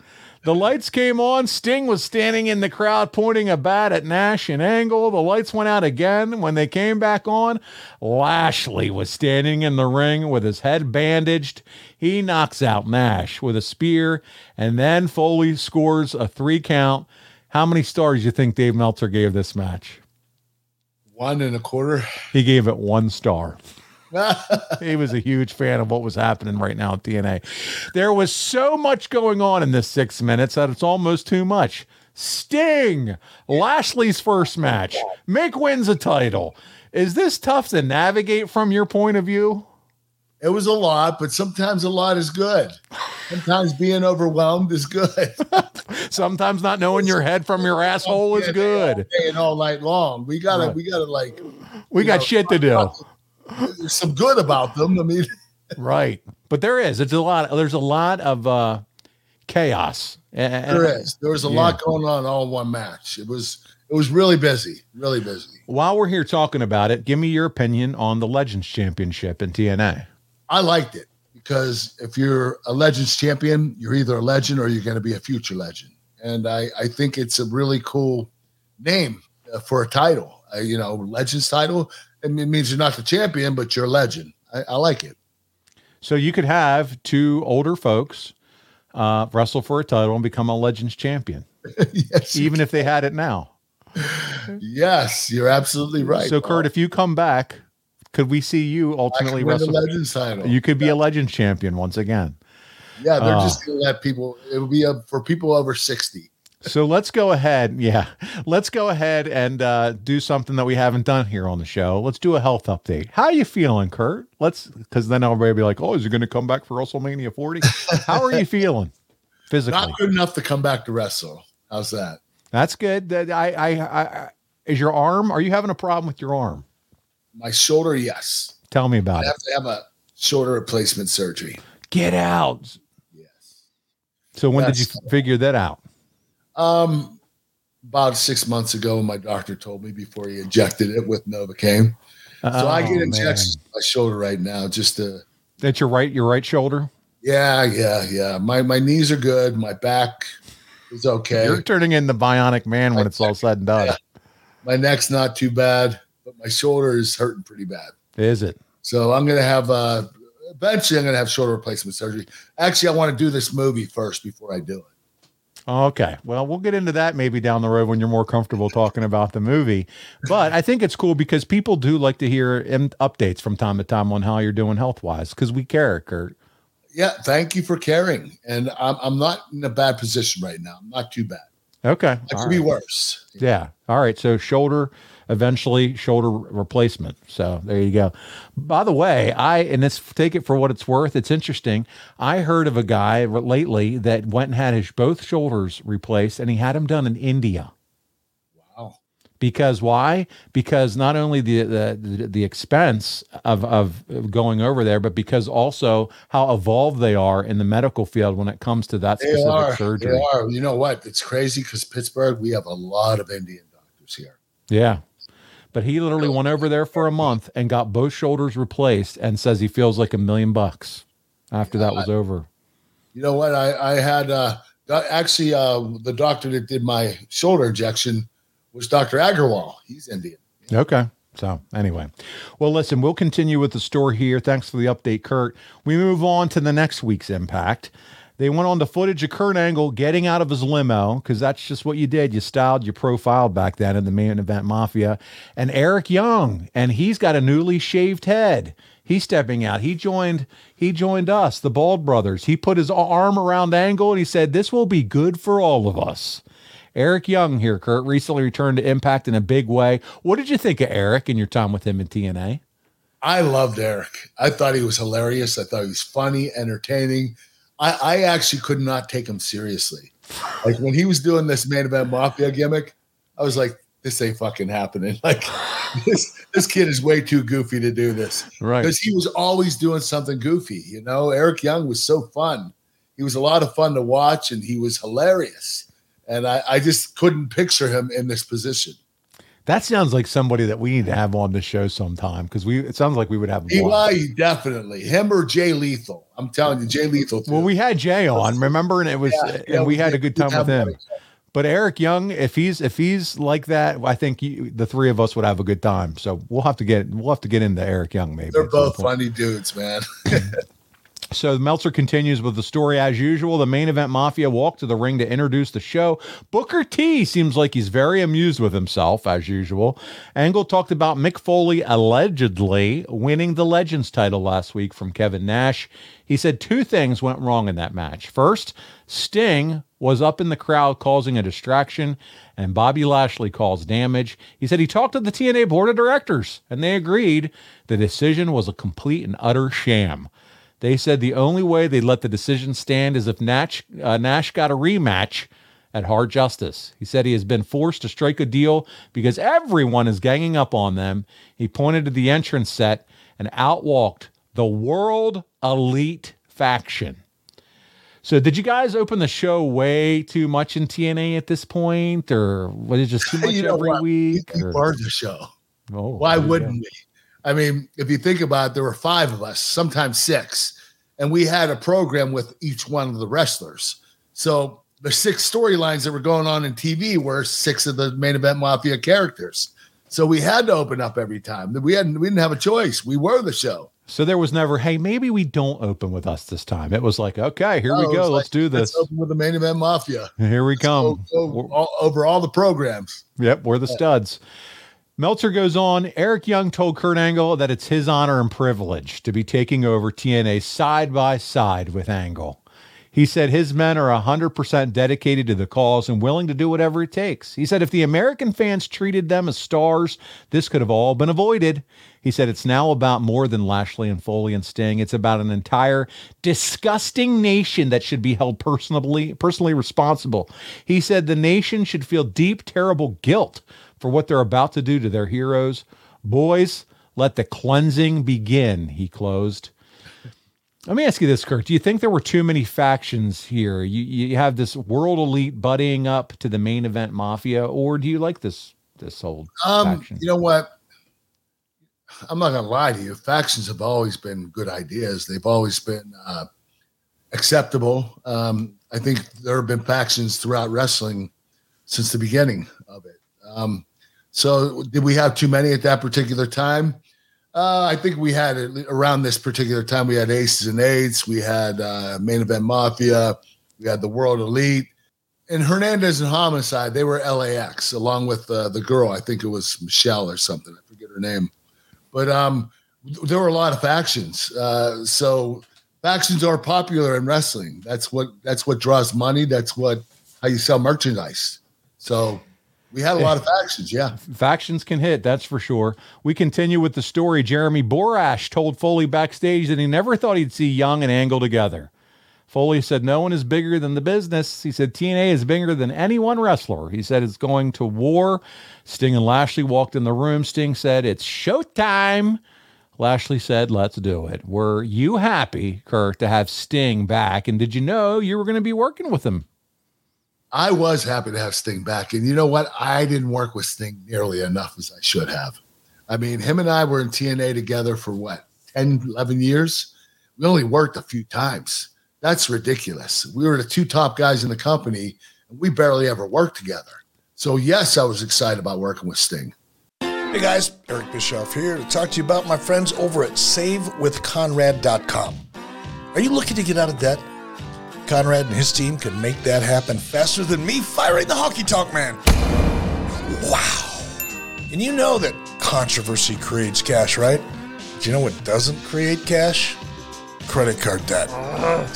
The lights came on. Sting was standing in the crowd pointing a bat at Nash and Angle. The lights went out again. When they came back on, Lashley was standing in the ring with his head bandaged. He knocks out Nash with a spear, and then Foley scores a three count. How many stars do you think Dave Meltzer gave this match? One and a quarter. He gave it one star. he was a huge fan of what was happening right now at TNA. There was so much going on in this six minutes that it's almost too much. Sting, Lashley's first match. Mick wins a title. Is this tough to navigate from your point of view? It was a lot, but sometimes a lot is good. Sometimes being overwhelmed is good. Sometimes not knowing your head from your asshole is good. And all night long. We gotta, Right. we gotta like. We got know, shit to do. There's some good about them. I mean, Right. But there is. It's a lot. There's a lot of uh, chaos. There is. There was a Yeah. lot going on all one match. It was, it was really busy, really busy. While we're here talking about it, give me your opinion on the Legends Championship in TNA. I liked it because if you're a Legends champion, you're either a legend or you're going to be a future legend. And I, I think it's a really cool name uh, for a title. Uh, you know, Legends title. Mean, it means you're not the champion, but you're a legend. I, I like it. So you could have two older folks uh, wrestle for a title and become a Legends champion, yes, even if they had it now. yes, you're absolutely right. So, Kurt, if you come back, could we see you ultimately can win the wrestle? Legends title. You could be a Legends champion once again. yeah, they're Uh, just going to let people. It will be a, for people over sixty. So let's go ahead. Yeah, let's go ahead and uh, do something that we haven't done here on the show. Let's do a health update. How are you feeling, Kurt? Let's because then everybody will be like, "Oh, is he going to come back for WrestleMania 40?" How are you feeling physically? Not good enough to come back to wrestle. How's that? That's good. That I, I, I, is your arm? Are you having a problem with your arm? My shoulder, yes. Tell me I about it. I have to have a shoulder replacement surgery. Get out. Yes. So when did you figure that out? Um, about six months ago, my doctor told me before he injected it with Novocaine. So I Oh, get man. injections in my shoulder right now, just to. That's your right, your right shoulder. Yeah, yeah, yeah. My my knees are good. My back is okay. You're turning into Bionic Man when it's all said and done. My neck's not too bad, but my shoulder is hurting pretty bad. Is it? So I'm gonna have uh eventually I'm gonna have shoulder replacement surgery. Actually, I want to do this movie first before I do it. Okay. Well, we'll get into that maybe down the road when you're more comfortable talking about the movie. But I think it's cool because people do like to hear um, updates from time to time on how you're doing health wise because we care, Kurt. Yeah, thank you for caring. And I'm I'm not in a bad position right now. I'm not too bad. Okay. All could be right. worse. Yeah. All right. So shoulder, eventually shoulder replacement. So there you go. By the way, I and this take it for what it's worth. It's interesting. I heard of a guy lately that went and had his both shoulders replaced, and he had them done in India. Wow. Because why? Because not only the the, the expense of, of going over there, but because also how evolved they are in the medical field when it comes to that They specific are. surgery. They are. You know what? It's crazy because Pittsburgh, we have a lot of Indian doctors here. Yeah. But he literally went over there for a month and got both shoulders replaced and says he feels like a million bucks after that was over. You know what? I I had uh actually uh the doctor that did my shoulder injection was Dr. Agarwal. He's Indian. Okay. So, anyway, well, listen, we'll continue with the story here. Thanks for the update, Kurt. We move on to the next week's impact. They went on the footage of Kurt Angle getting out of his limo because that's just what you did. You styled, you profiled back then in the main event mafia. And Eric Young, and he's got a newly shaved head. He's stepping out. He joined. He joined us, the Bald Brothers. He put his arm around Angle and he said, "This will be good for all of us." Eric Young here, Kurt, recently returned to Impact in a big way. What did you think of Eric in your time with him in TNA? I loved Eric. I thought he was hilarious. I thought he was funny, entertaining. I, I actually could not take him seriously. Like when he was doing this main event mafia gimmick, I was like, this ain't fucking happening. Like this, this kid is way too goofy to do this. Right. Because he was always doing something goofy. You know, Eric Young was so fun. He was a lot of fun to watch and he was hilarious. And I, I just couldn't picture him in this position. That sounds like somebody that we need to have on the show sometime because we. It sounds like we would have. Eli, definitely him or Jay Lethal. I'm telling you, Jay Lethal. Well, we had Jay on, remember, and it was, Yeah, and yeah, we we had a good time with him. But Eric Young, if he's if he's like that, I think you, the three of us would have a good time. So we'll have to get we'll have to get into Eric Young maybe. They're both funny dudes, man. So Meltzer continues with the story as usual. The main event mafia walked to the ring to introduce the show. Booker T seems like he's very amused with himself as usual. Angle talked about Mick Foley allegedly winning the Legends title last week from Kevin Nash. He said two things went wrong in that match. First, Sting was up in the crowd causing a distraction, and Bobby Lashley caused damage. He said he talked to the TNA board of directors, and they agreed the decision was a complete and utter sham. They said the only way they'd let the decision stand is if Nash, uh, Nash got a rematch at Hard Justice. He said he has been forced to strike a deal because everyone is ganging up on them. He pointed to the entrance set and outwalked the World Elite faction. So, did you guys open the show way too much in TNA at this point, or was it just too much every what? week? We or- burned the show. Oh, Why wouldn't go. we? I mean, if you think about it, there were five of us, sometimes six, and we had a program with each one of the wrestlers. So the six storylines that were going on in TV were six of the main event mafia characters. So we had to open up every time. We hadn't we didn't have a choice. We were the show. So there was never, hey, maybe we don't open with us this time. It was like, okay, here No, we go. Let's do this. Let's open with the main event mafia. Here we come. Go, go all, over all the programs. Yep, we're the studs. Meltzer goes on. Eric Young told Kurt Angle that it's his honor and privilege to be taking over TNA side by side with Angle. He said his men are 100% dedicated to the cause and willing to do whatever it takes. He said if the American fans treated them as stars, this could have all been avoided. He said it's now about more than Lashley and Foley and Sting. It's about an entire disgusting nation that should be held personally personally responsible. He said the nation should feel deep terrible guilt for what they're about to do to their heroes. Boys, let the cleansing begin, he closed. Let me ask you this, Kurt. Do you think there were too many factions here? You you have this world elite buddying up to the main event mafia, or do you like this this old Um, faction? you know what? I'm not gonna lie to you. Factions have always been good ideas. They've always been uh, acceptable. Um, I think there have been factions throughout wrestling since the beginning of it. Um, so, did we have too many at that particular time? Uh, I think we had around this particular time. We had Aces and Eights. We had uh, Main Event Mafia. We had the World Elite. And Hernandez and Homicide, they were LAX along with uh, the girl. I think it was Michelle or something. I forget her name. But um, there were a lot of factions. Uh, so factions are popular in wrestling. That's what that's what draws money. That's what how you sell merchandise. So we had a lot of factions, yeah. Factions can hit, that's for sure. We continue with the story. Jeremy Borash told Foley backstage that he never thought he'd see Young and Angle together. Foley said, No one is bigger than the business. He said, TNA is bigger than any one wrestler. He said, It's going to war. Sting and Lashley walked in the room. Sting said, It's showtime. Lashley said, Let's do it. Were you happy, Kurt, to have Sting back? And did you know you were going to be working with him? I was happy to have Sting back. And you know what? I didn't work with Sting nearly enough as I should have. I mean, him and I were in TNA together for what, 10, 11 years? We only worked a few times. That's ridiculous. We were the two top guys in the company, and we barely ever worked together. So, yes, I was excited about working with Sting. Hey guys, Eric Bischoff here to talk to you about my friends over at SaveWithConrad.com. Are you looking to get out of debt? Conrad and his team can make that happen faster than me firing the hockey talk man. Wow. And you know that controversy creates cash, right? But you know what doesn't create cash? Credit card debt.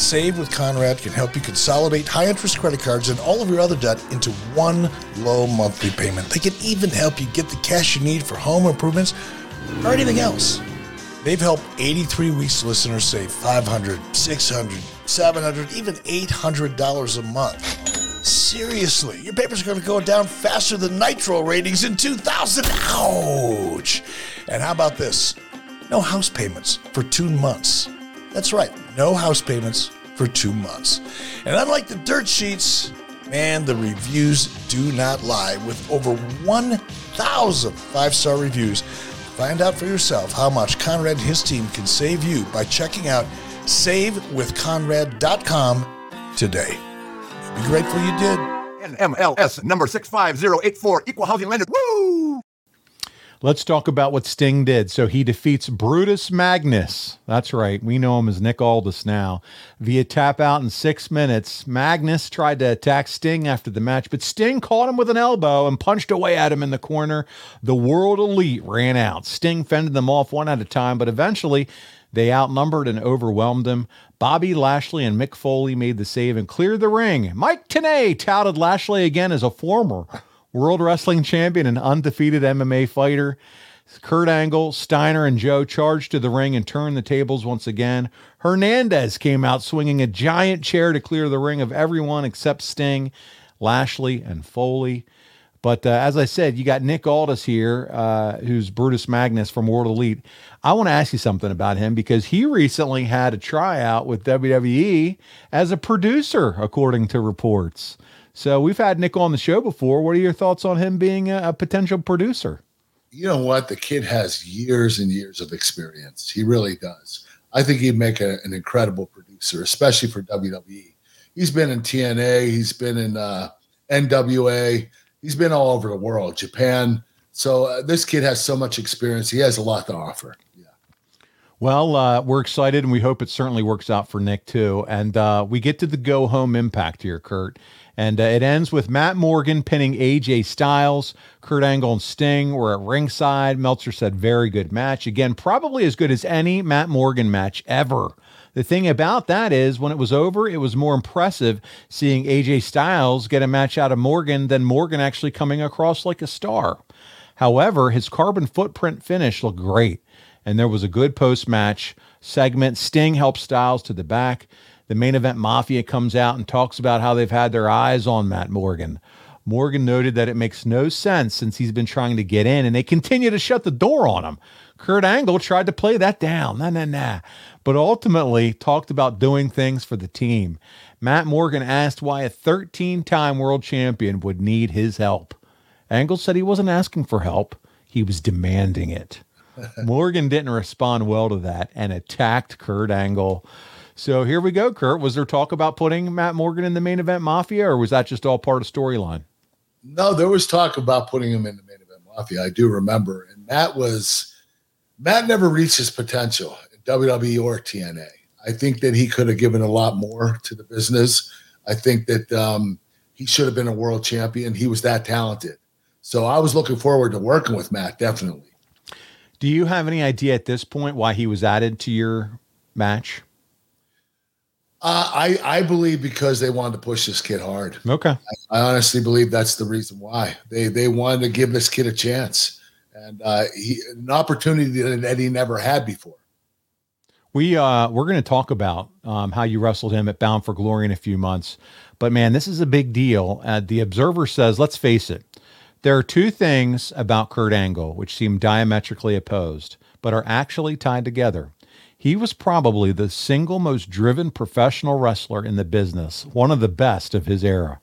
Save with Conrad can help you consolidate high interest credit cards and all of your other debt into one low monthly payment. They can even help you get the cash you need for home improvements or anything else. They've helped 83 Weeks listeners save 500, 600, 700, even $800 a month. Seriously, your papers are going to go down faster than Nitro ratings in 2000. Ouch! And how about this? No house payments for two months. That's right, no house payments for two months. And unlike the dirt sheets, man, the reviews do not lie. With over 1,000 five star reviews, find out for yourself how much Conrad and his team can save you by checking out savewithconrad.com today. Be grateful you did. NMLS number 65084, equal housing lender. Woo! Let's talk about what Sting did. So he defeats Brutus Magnus. That's right. We know him as Nick Aldis now. Via tap out in six minutes. Magnus tried to attack Sting after the match, but Sting caught him with an elbow and punched away at him in the corner. The World Elite ran out. Sting fended them off one at a time, but eventually they outnumbered and overwhelmed him. Bobby Lashley and Mick Foley made the save and cleared the ring. Mike Tenay touted Lashley again as a former World Wrestling Champion and undefeated MMA fighter. Kurt Angle, Steiner, and Joe charged to the ring and turned the tables once again. Hernandez came out swinging a giant chair to clear the ring of everyone except Sting, Lashley, and Foley. But uh, as I said, you got Nick Aldis here, uh, who's Brutus Magnus from World Elite. I want to ask you something about him because he recently had a tryout with WWE as a producer, according to reports. So we've had Nick on the show before. What are your thoughts on him being a, a potential producer? You know what? The kid has years and years of experience. He really does. I think he'd make a, an incredible producer, especially for WWE. He's been in TNA, he's been in uh, NWA, he's been all over the world, Japan. So uh, this kid has so much experience. He has a lot to offer. Yeah. Well, uh, we're excited, and we hope it certainly works out for Nick too. And uh, we get to the go home impact here, Kurt. And uh, it ends with Matt Morgan pinning AJ Styles. Kurt Angle and Sting were at ringside. Meltzer said, very good match. Again, probably as good as any Matt Morgan match ever. The thing about that is, when it was over, it was more impressive seeing AJ Styles get a match out of Morgan than Morgan actually coming across like a star. However, his carbon footprint finish looked great, and there was a good post match segment. Sting helped Styles to the back. The main event Mafia comes out and talks about how they've had their eyes on Matt Morgan. Morgan noted that it makes no sense since he's been trying to get in and they continue to shut the door on him. Kurt Angle tried to play that down, nah, nah, nah, but ultimately talked about doing things for the team. Matt Morgan asked why a 13 time world champion would need his help. Angle said he wasn't asking for help, he was demanding it. Morgan didn't respond well to that and attacked Kurt Angle. So here we go, Kurt. Was there talk about putting Matt Morgan in the main event Mafia, or was that just all part of storyline? No, there was talk about putting him in the main event Mafia. I do remember, and Matt was Matt never reached his potential in WWE or TNA. I think that he could have given a lot more to the business. I think that um, he should have been a world champion. He was that talented. So I was looking forward to working with Matt, definitely. Do you have any idea at this point why he was added to your match? Uh, I I believe because they wanted to push this kid hard. Okay. I, I honestly believe that's the reason why they they wanted to give this kid a chance and uh, he, an opportunity that he never had before. We uh we're going to talk about um, how you wrestled him at Bound for Glory in a few months, but man, this is a big deal. Uh, the Observer says, let's face it, there are two things about Kurt Angle which seem diametrically opposed, but are actually tied together. He was probably the single most driven professional wrestler in the business, one of the best of his era.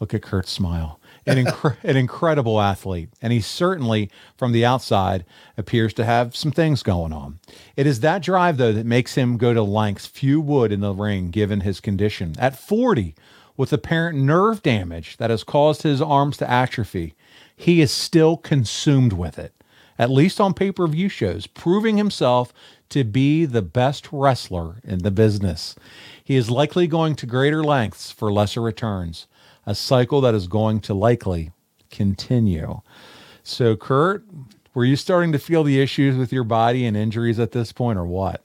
Look at Kurt's smile. An, incre- an incredible athlete, and he certainly, from the outside, appears to have some things going on. It is that drive, though, that makes him go to lengths few would in the ring given his condition. At 40, with apparent nerve damage that has caused his arms to atrophy, he is still consumed with it, at least on pay per view shows, proving himself to be the best wrestler in the business. He is likely going to greater lengths for lesser returns, a cycle that is going to likely continue. So, Kurt, were you starting to feel the issues with your body and injuries at this point, or what?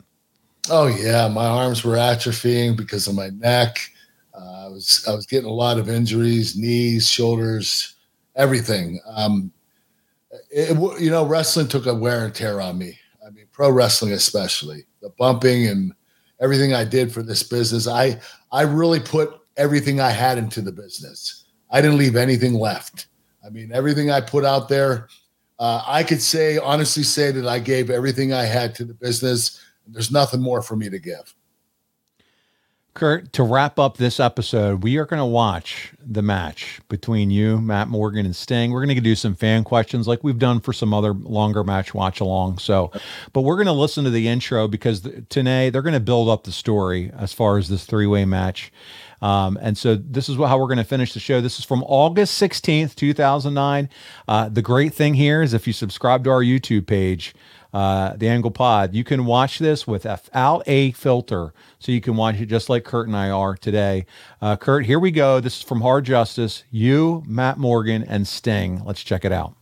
Oh yeah, my arms were atrophying because of my neck. Uh, I was I was getting a lot of injuries, knees, shoulders, everything. Um, it, you know, wrestling took a wear and tear on me. Pro wrestling especially the bumping and everything I did for this business. I I really put everything I had into the business. I didn't leave anything left. I mean, everything I put out there, uh, I could say honestly say that I gave everything I had to the business. There's nothing more for me to give. Kurt, to wrap up this episode, we are going to watch the match between you, Matt Morgan, and Sting. We're going to do some fan questions like we've done for some other longer match watch along. So, but we're going to listen to the intro because today they're going to build up the story as far as this three way match. Um, and so this is how we're going to finish the show. This is from August 16th, 2009. Uh, the great thing here is if you subscribe to our YouTube page, uh, the Angle Pod. You can watch this without a filter, so you can watch it just like Kurt and I are today. Uh, Kurt, here we go. This is from Hard Justice. You, Matt Morgan, and Sting. Let's check it out.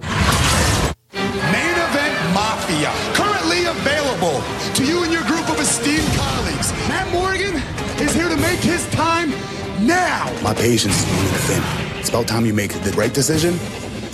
Main Event Mafia, currently available to you and your group of esteemed colleagues. Matt Morgan is here to make his time now. My patience is the thin. It's about time you make the right decision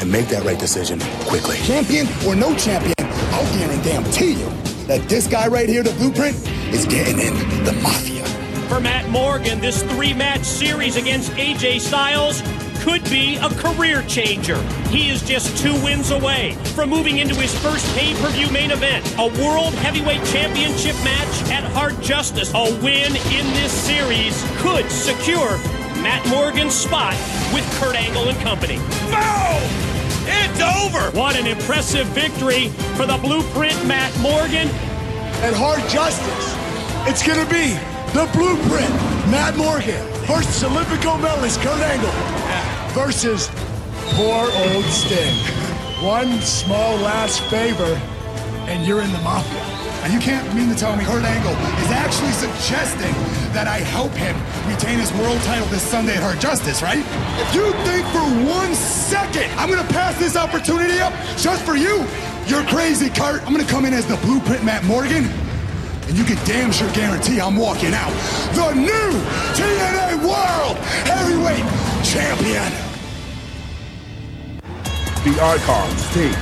and make that right decision quickly. Champion or no champion, I'll guarantee you that this guy right here, the blueprint, is getting in the mafia. For Matt Morgan, this three match series against AJ Styles could be a career changer. He is just two wins away from moving into his first pay per view main event, a World Heavyweight Championship match at Hard Justice. A win in this series could secure Matt Morgan's spot with Kurt Angle and company. Boom! It's over! What an impressive victory for the blueprint Matt Morgan. And hard justice. It's going to be the blueprint Matt Morgan versus Olympic gold medalist Kurt Angle versus poor old Sting. One small last favor, and you're in the mafia. You can't mean to tell me Kurt Angle is actually suggesting that I help him retain his world title this Sunday at Hard Justice, right? If you think for one second I'm gonna pass this opportunity up just for you, you're crazy, Kurt. I'm gonna come in as the blueprint Matt Morgan, and you can damn sure guarantee I'm walking out the new TNA World Heavyweight Champion. The Icons team,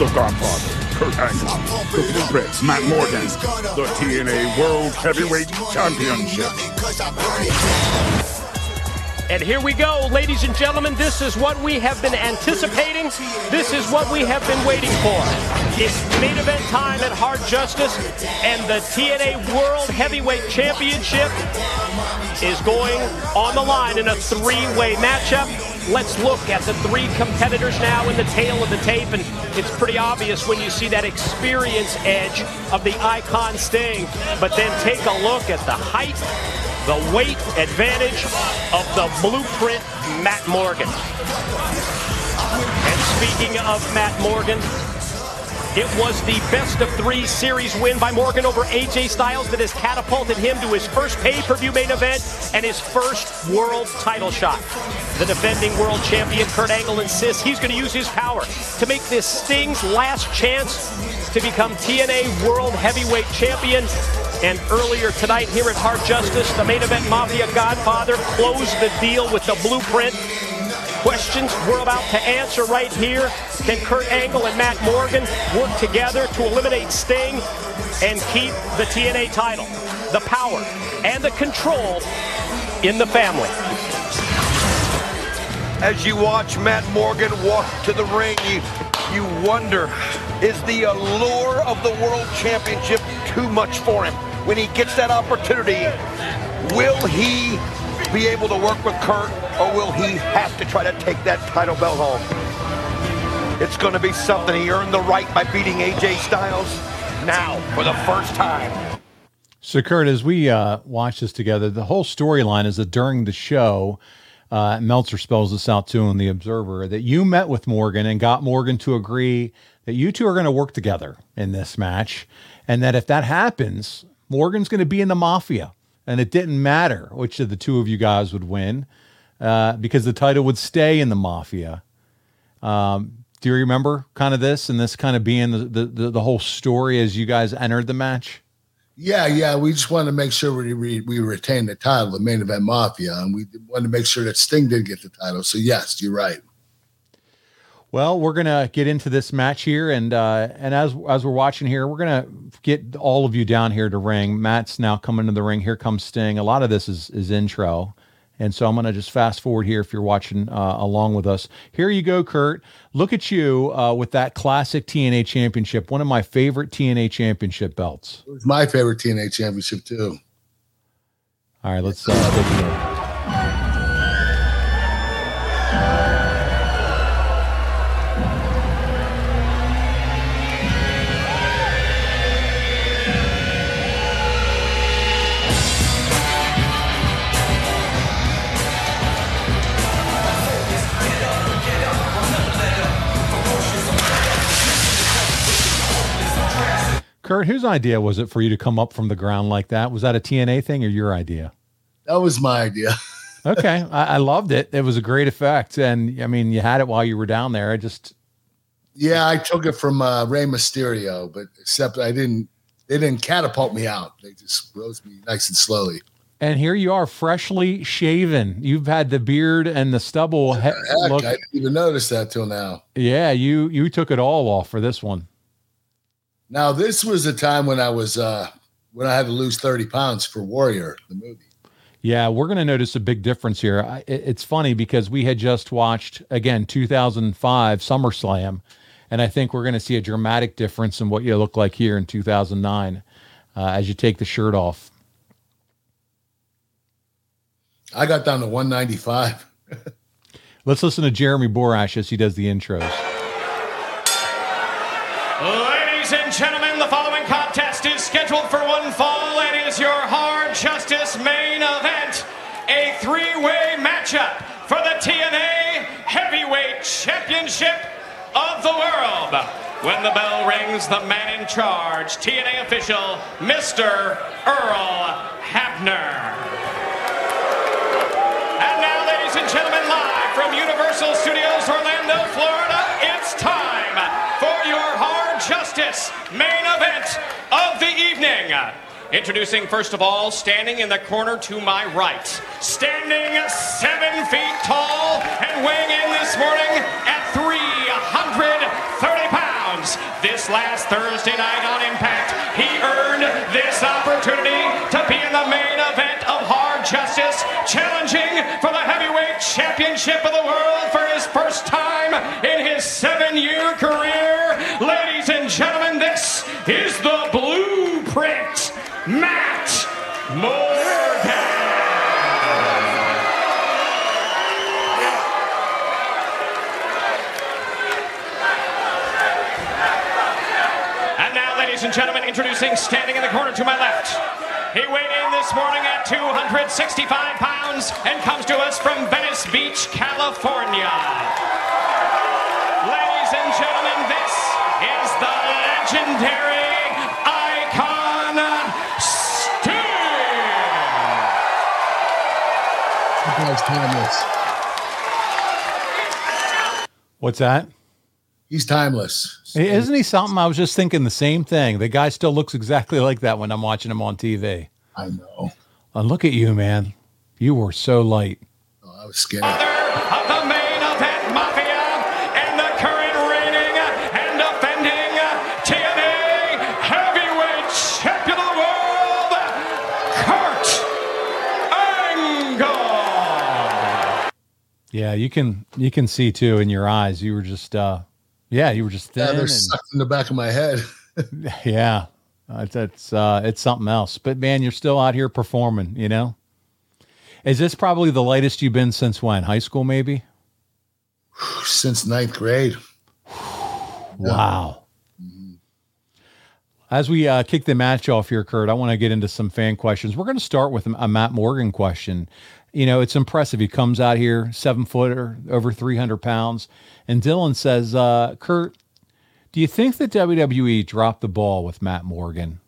the Godfather. Kurt Angle, the Blueprints, Matt Morgan, the TNA World Heavyweight Championship. And here we go, ladies and gentlemen. This is what we have been anticipating. This is what we have been waiting for. It's main event time at Hard Justice, and the TNA World Heavyweight Championship is going on the line in a three-way matchup. Let's look at the three competitors now in the tale of the tape, and it's pretty obvious when you see that experience edge of the icon Sting. But then take a look at the height, the weight advantage of the blueprint Matt Morgan. And speaking of Matt Morgan, it was the best of three series win by Morgan over AJ Styles that has catapulted him to his first pay-per-view main event and his first world title shot. The defending world champion Kurt Angle insists he's going to use his power to make this Sting's last chance to become TNA World Heavyweight Champion. And earlier tonight here at Hard Justice, the main event Mafia Godfather closed the deal with the blueprint. Questions we're about to answer right here. Can Kurt Angle and Matt Morgan work together to eliminate Sting and keep the TNA title, the power, and the control in the family? As you watch Matt Morgan walk to the ring, you, you wonder, is the allure of the World Championship too much for him? When he gets that opportunity, will he be able to work with Kurt, or will he have to try to take that title belt home? It's going to be something. He earned the right by beating AJ Styles now for the first time. So, Kurt, as we uh, watch this together, the whole storyline is that during the show, uh, Meltzer spells this out too in The Observer, that you met with Morgan and got Morgan to agree that you two are going to work together in this match. And that if that happens, Morgan's going to be in the Mafia. And it didn't matter which of the two of you guys would win uh, because the title would stay in the Mafia. Um, do you remember kind of this and this kind of being the, the, the, whole story as you guys entered the match? Yeah, yeah. We just wanted to make sure we we, we retain the title, the main event mafia, and we wanted to make sure that Sting did get the title. So yes, you're right. Well, we're gonna get into this match here, and uh, and as as we're watching here, we're gonna get all of you down here to ring. Matt's now coming to the ring. Here comes Sting. A lot of this is is intro, and so I'm gonna just fast forward here if you're watching uh, along with us. Here you go, Kurt. Look at you uh, with that classic TNA championship, one of my favorite TNA championship belts. It was my favorite TNA championship too. All right, let's uh, Kurt, whose idea was it for you to come up from the ground like that? Was that a TNA thing or your idea? That was my idea. okay, I, I loved it. It was a great effect, and I mean, you had it while you were down there. I just Yeah, I took it from uh, Rey Mysterio, but except I didn't. They didn't catapult me out. They just rose me nice and slowly. And here you are, freshly shaven. You've had the beard and the stubble. he- Heck, look, I didn't even notice that till now. yeah, you you took it all off for this one. Now this was a time when I was uh when I had to lose thirty pounds for Warrior, the movie. Yeah, we're going to notice a big difference here. I, it's funny because we had just watched again 2005 SummerSlam, and I think we're going to see a dramatic difference in what you look like here in 2009 uh, as you take the shirt off. I got down to one ninety five. Let's listen to Jeremy Borash as he does the intros. Ladies and gentlemen, the following contest is scheduled for one fall and is your hard justice main event. A three way matchup for the TNA Heavyweight Championship of the World. When the bell rings, the man in charge, TNA official, Mr. Earl Hebner. And now, ladies and gentlemen, live from Universal Studios Orlando, Florida, it's time Justice main event of the evening. Introducing, first of all, standing in the corner to my right, standing seven feet tall and weighing in this morning at 330 pounds. This last Thursday night on Impact, he earned this opportunity to be in the main event of Hard Justice, challenging for the heavyweight championship of the world for his first time in his seven year career. Ladies and gentlemen, this is the blueprint, Matt Morgan. And now, ladies and gentlemen, introducing standing in the corner to my left. He weighed in this morning at 265 pounds and comes to us from Venice Beach, California. Ladies and gentlemen, legendary icon Sting. You guys timeless. What's that? he's timeless. Hey, Isn't he something? I was just thinking the same thing. The guy still looks exactly like that when I'm watching him on TV. I know. And look at you, man. You were so light. Oh, I was scared. Yeah, you can you can see too in your eyes. You were just uh yeah, you were just thin. Yeah, they're and- sucked in the back of my head. yeah. Uh, It's it's uh it's something else. But man, you're still out here performing, you know? Is this probably the latest you've been since when? High school maybe? Since ninth grade. Wow. As we uh, kick the match off here, Kurt, I want to get into some fan questions. We're going to start with a Matt Morgan question. You know, it's impressive. He comes out here, seven footer, over 300 pounds. And Dylan says, uh, Kurt, do you think that WWE dropped the ball with Matt Morgan?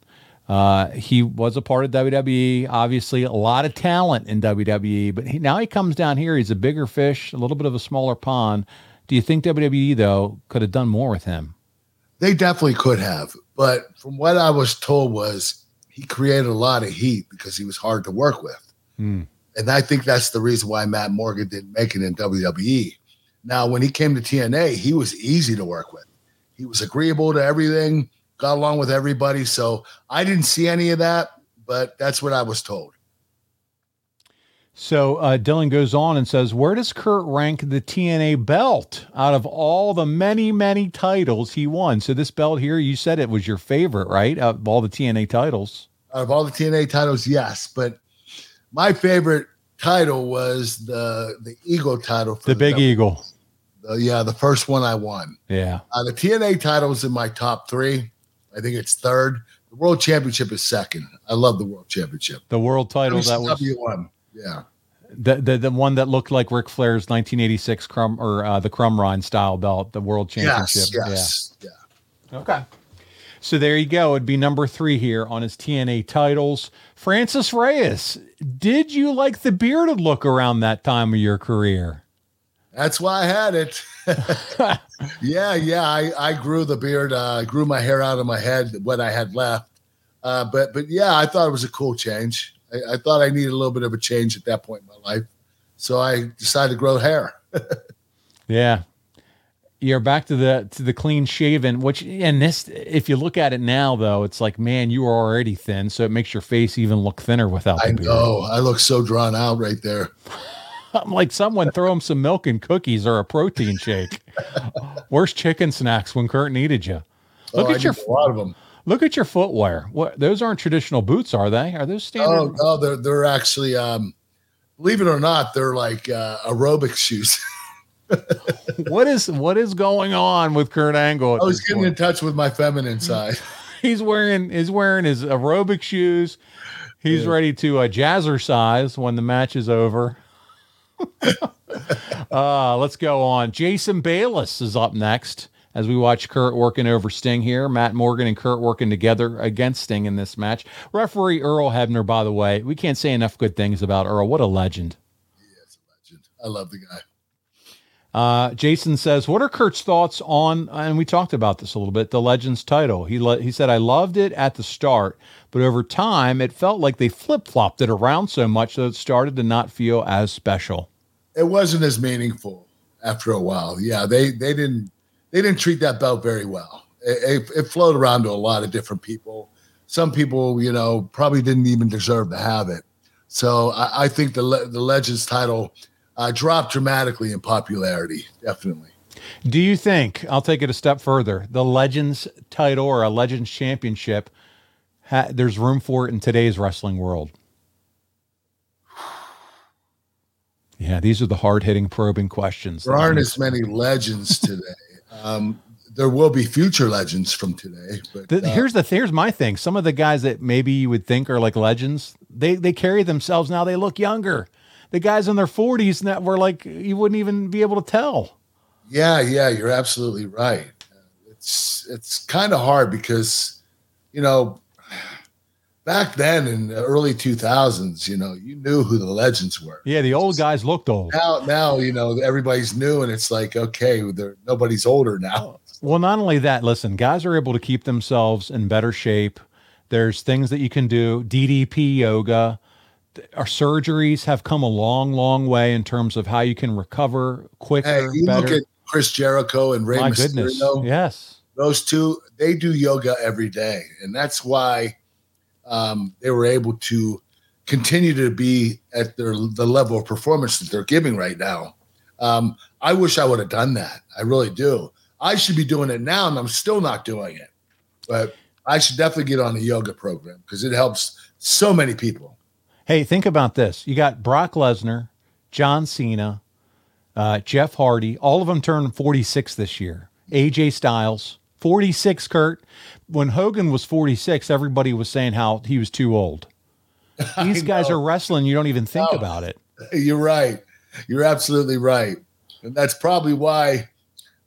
Uh, he was a part of WWE, obviously a lot of talent in WWE, but he, now he comes down here. He's a bigger fish, a little bit of a smaller pond. Do you think WWE though could have done more with him? They definitely could have, but from what I was told was he created a lot of heat because he was hard to work with. Hmm. And I think that's the reason why Matt Morgan didn't make it in WWE. Now, when he came to TNA, he was easy to work with. He was agreeable to everything, got along with everybody. So I didn't see any of that, but that's what I was told. So uh, Dylan goes on and says, Where does Kurt rank the TNA belt out of all the many, many titles he won? So this belt here, you said it was your favorite, right? Of all the TNA titles. Out of all the TNA titles, yes. But my favorite title was the the Eagle title. For The Big W- Eagle. the- yeah, the first one I won. Yeah. Uh, the TNA title is in my top three. I think it's third. The World Championship is second. I love the World Championship. The world title that was WCW one. Yeah. the, the the one that looked like Ric Flair's 1986 Crumb or uh, the Crumrine style belt, the world championship. Yes. Yes. Yeah. Okay. So there you go. It'd be number three here on his TNA titles. Francis Reyes, did you like the bearded look around that time of your career? That's why I had it. yeah, yeah. I, I grew the beard. Uh, I grew my hair out of my head, what I had left. Uh, but but yeah, I thought it was a cool change. I, I thought I needed a little bit of a change at that point in my life, so I decided to grow hair. Yeah. You're back to the to the clean shaven, which and this if you look at it now though, it's like, man, you are already thin, so it makes your face even look thinner without the I know. I look so drawn out right there. I'm like someone throw him some milk and cookies or a protein shake. Where's chicken snacks when Kurt needed you? Look Oh, I at your need a lot of them. look at your footwear. What those aren't traditional boots, are they? Are those standard? Oh no, they're they're actually um, believe it or not, they're like uh, aerobic shoes. what is what is going on with Kurt Angle? I was getting point? in touch with my feminine side. He's wearing he's wearing his aerobic shoes. He's ready to uh, jazzercise when the match is over. uh, let's go on. Jason Bayless is up next as we watch Kurt working over Sting here. Matt Morgan and Kurt working together against Sting in this match. Referee Earl Hebner, by the way, we can't say enough good things about Earl. What a legend. He's a legend. I love the guy. Uh, Jason says, "What are Kurt's thoughts on?" And we talked about this a little bit. The Legends title. He le- he said, "I loved it at the start, but over time, it felt like they flip flopped it around so much that it started to not feel as special." It wasn't as meaningful after a while. Yeah, they they didn't they didn't treat that belt very well. It, it, it flowed around to a lot of different people. Some people, you know, probably didn't even deserve to have it. So I, I think the the Legends title uh, dropped dramatically in popularity. Definitely. Do you think? I'll take it a step further. The Legends title or a Legends championship. Ha- there's room for it in today's wrestling world. Yeah, these are the hard hitting, probing questions. There aren't as many legends today. um, there will be future legends from today, but The, uh, here's the here's my thing. Some of the guys that maybe you would think are like legends, they they carry themselves now. They look younger. The guys in their 40s that were like you wouldn't even be able to tell. Yeah, yeah, you're absolutely right. It's it's kind of hard because you know back then in the early 2000s, you know, you knew who the legends were. Yeah, the old guys looked old. Now now, you know, everybody's new and it's like okay, nobody's older now. Well, not only that, listen, guys are able to keep themselves in better shape. There's things that you can do, DDP yoga. Our surgeries have come a long, long way in terms of how you can recover quicker, Hey, you better. look at Chris Jericho and Rey My Mysterio. goodness. Yes. Those two, they do yoga every day. And that's why um, they were able to continue to be at their the level of performance that they're giving right now. Um, I wish I would have done that. I really do. I should be doing it now, and I'm still not doing it. But I should definitely get on a yoga program because it helps so many people. Hey, think about this. You got Brock Lesnar, John Cena, uh, Jeff Hardy. All of them turned 46 this year. AJ Styles, 46, Kurt. When Hogan was 46, everybody was saying how he was too old. These guys are wrestling. You don't even think about it. You're right. You're absolutely right. And that's probably why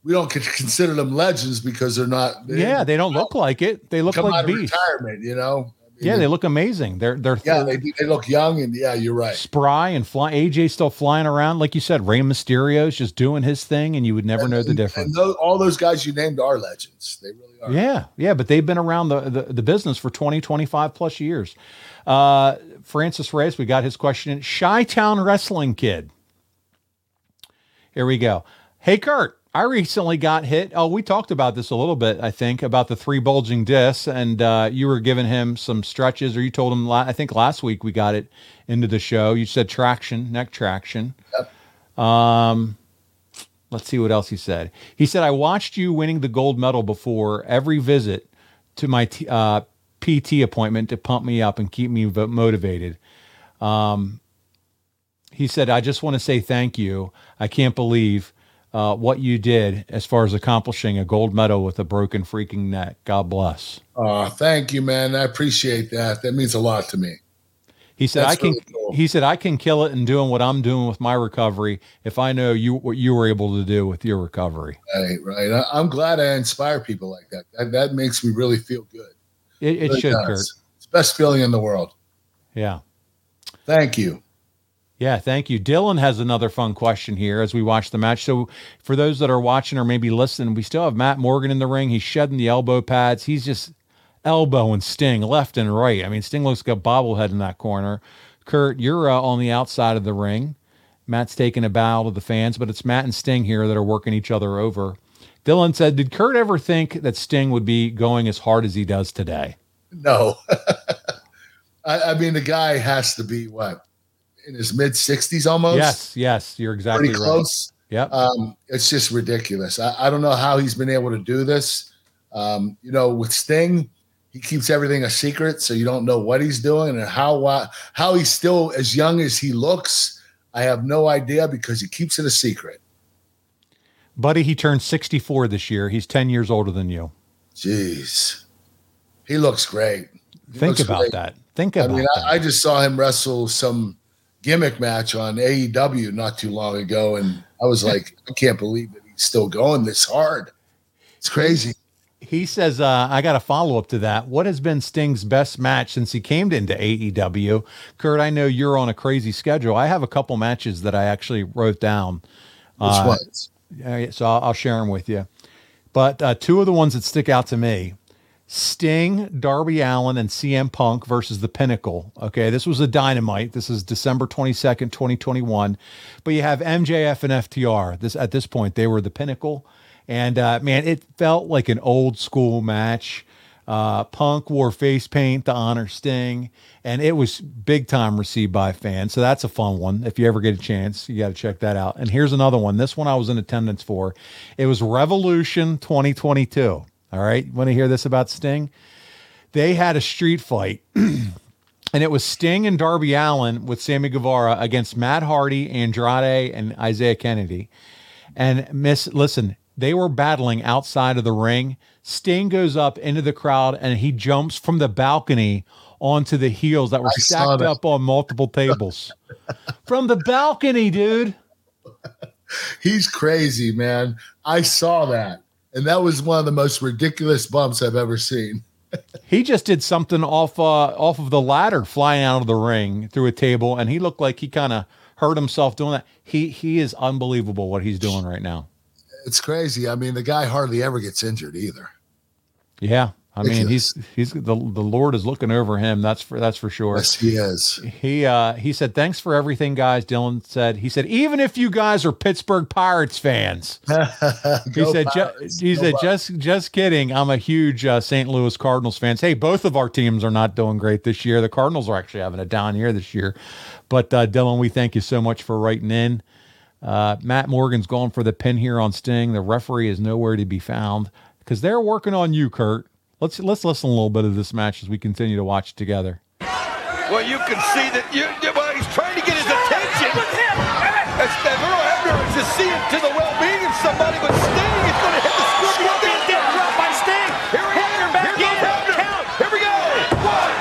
we don't consider them legends because they're not. Yeah, they don't look like it. They look like beasts. retirement. You know. Yeah, they look amazing. They're they're Yeah, they they look young and yeah, you're right. spry and fly. AJ still flying around, like you said. Rey Mysterio's just doing his thing, and you would never know the difference. And those, all those guys you named are legends. They really are. Yeah, yeah, but they've been around the, the, the business for 20, 25 plus years. Uh, Francis Reyes, we got his question in. Chi Town Wrestling Kid. Here we go. Hey, Kurt, I recently got hit. Oh, we talked about this a little bit, I think, about the three bulging discs, and uh, you were giving him some stretches, or you told him, I think last week we got it into the show. You said traction, neck traction. Yep. Um, let's see what else he said. He said, I watched you winning the gold medal before every visit to my t- uh, PT appointment to pump me up and keep me motivated. Um, he said, I just want to say thank you. I can't believe uh, what you did as far as accomplishing a gold medal with a broken freaking neck. God bless. Oh, thank you, man. I appreciate that. That means a lot to me. He said, That's I can. really cool. He said, I can kill it in doing what I'm doing with my recovery if I know you what you were able to do with your recovery. Right, right. I, I'm glad I inspire people like that. That, that makes me really feel good. It, it really should, does. Kurt. It's the best feeling in the world. Yeah. Thank you. Yeah, thank you. Dylan has another fun question here as we watch the match. So, for those that are watching or maybe listening, we still have Matt Morgan in the ring. He's shedding the elbow pads. He's just elbowing Sting left and right. I mean, Sting looks like a bobblehead in that corner. Kurt, you're uh, on the outside of the ring. Matt's taking a bow to the fans, but it's Matt and Sting here that are working each other over. Dylan said, Did Kurt ever think that Sting would be going as hard as he does today? No. I, I mean, the guy has to be what? In his mid 60s almost? Yes, yes, you're exactly Pretty right. close. Yep. Um, it's just ridiculous. I, I don't know how he's been able to do this. Um, you know, with Sting, he keeps everything a secret, so you don't know what he's doing and how why, how he's still as young as he looks. I have no idea because he keeps it a secret. Buddy, he turned 64 this year. He's 10 years older than you. Jeez, he looks great. He Think looks about great. that. Think about. I mean, I just saw him wrestle some gimmick match on AEW not too long ago, and I was like, I can't believe that he's still going this hard. It's crazy. He says, uh, I got a follow up to that. What has been Sting's best match since he came into AEW? Kurt, I know you're on a crazy schedule. I have a couple matches that I actually wrote down. Which Uh, ones? so I'll, I'll share them with you. But uh, two of the ones that stick out to me Sting, Darby Allin, and CM Punk versus the Pinnacle. Okay, this was a dynamite. This is December 22nd, 2021. But you have MJF and FTR. This At this point, they were the Pinnacle. And uh, man, it felt like an old school match. Uh, Punk wore face paint to honor Sting, and it was big time received by fans. So that's a fun one. If you ever get a chance, you got to check that out. And here's another one. This one I was in attendance for. It was Revolution 2022. All right. Want to hear this about Sting? They had a street fight. And it was Sting and Darby Allin with Sammy Guevara against Matt Hardy, Andrade, and Isaiah Kennedy. And Miss, listen, they were battling outside of the ring. Sting goes up into the crowd and he jumps from the balcony onto the heels that were I stacked that. up on multiple tables. from the balcony, dude. He's crazy, man. I saw that. And that was one of the most ridiculous bumps I've ever seen. He just did something off uh, off of the ladder, flying out of the ring through a table, and he looked like he kind of hurt himself doing that. He he is unbelievable what he's doing right now. It's crazy. I mean, the guy hardly ever gets injured either. Yeah. I mean, he's he's the the Lord is looking over him. That's for that's for sure. Yes, he is. He uh he said, "Thanks for everything, guys." Dylan said. He said, "Even if you guys are Pittsburgh Pirates fans," he said, Pirates. "He Go said, Pirates. just just kidding. I'm a huge uh, St. Louis Cardinals fans. Hey, both of our teams are not doing great this year. The Cardinals are actually having a down year this year. But uh, Dylan, we thank you so much for writing in. Uh, Matt Morgan's going for the pin here on Sting. The referee is nowhere to be found because they're working on you, Kurt. Let's let's listen a little bit of this match as we continue to watch it together. Well, you can see that you, well, he's trying to get his attention. That's, that Earl Hebner is just seeing to the well-being of somebody, but Sting is going to hit the scorpion. Scorpion dead drop by Sting. Here we Hebner back Here goes in. Count. Here we go. One,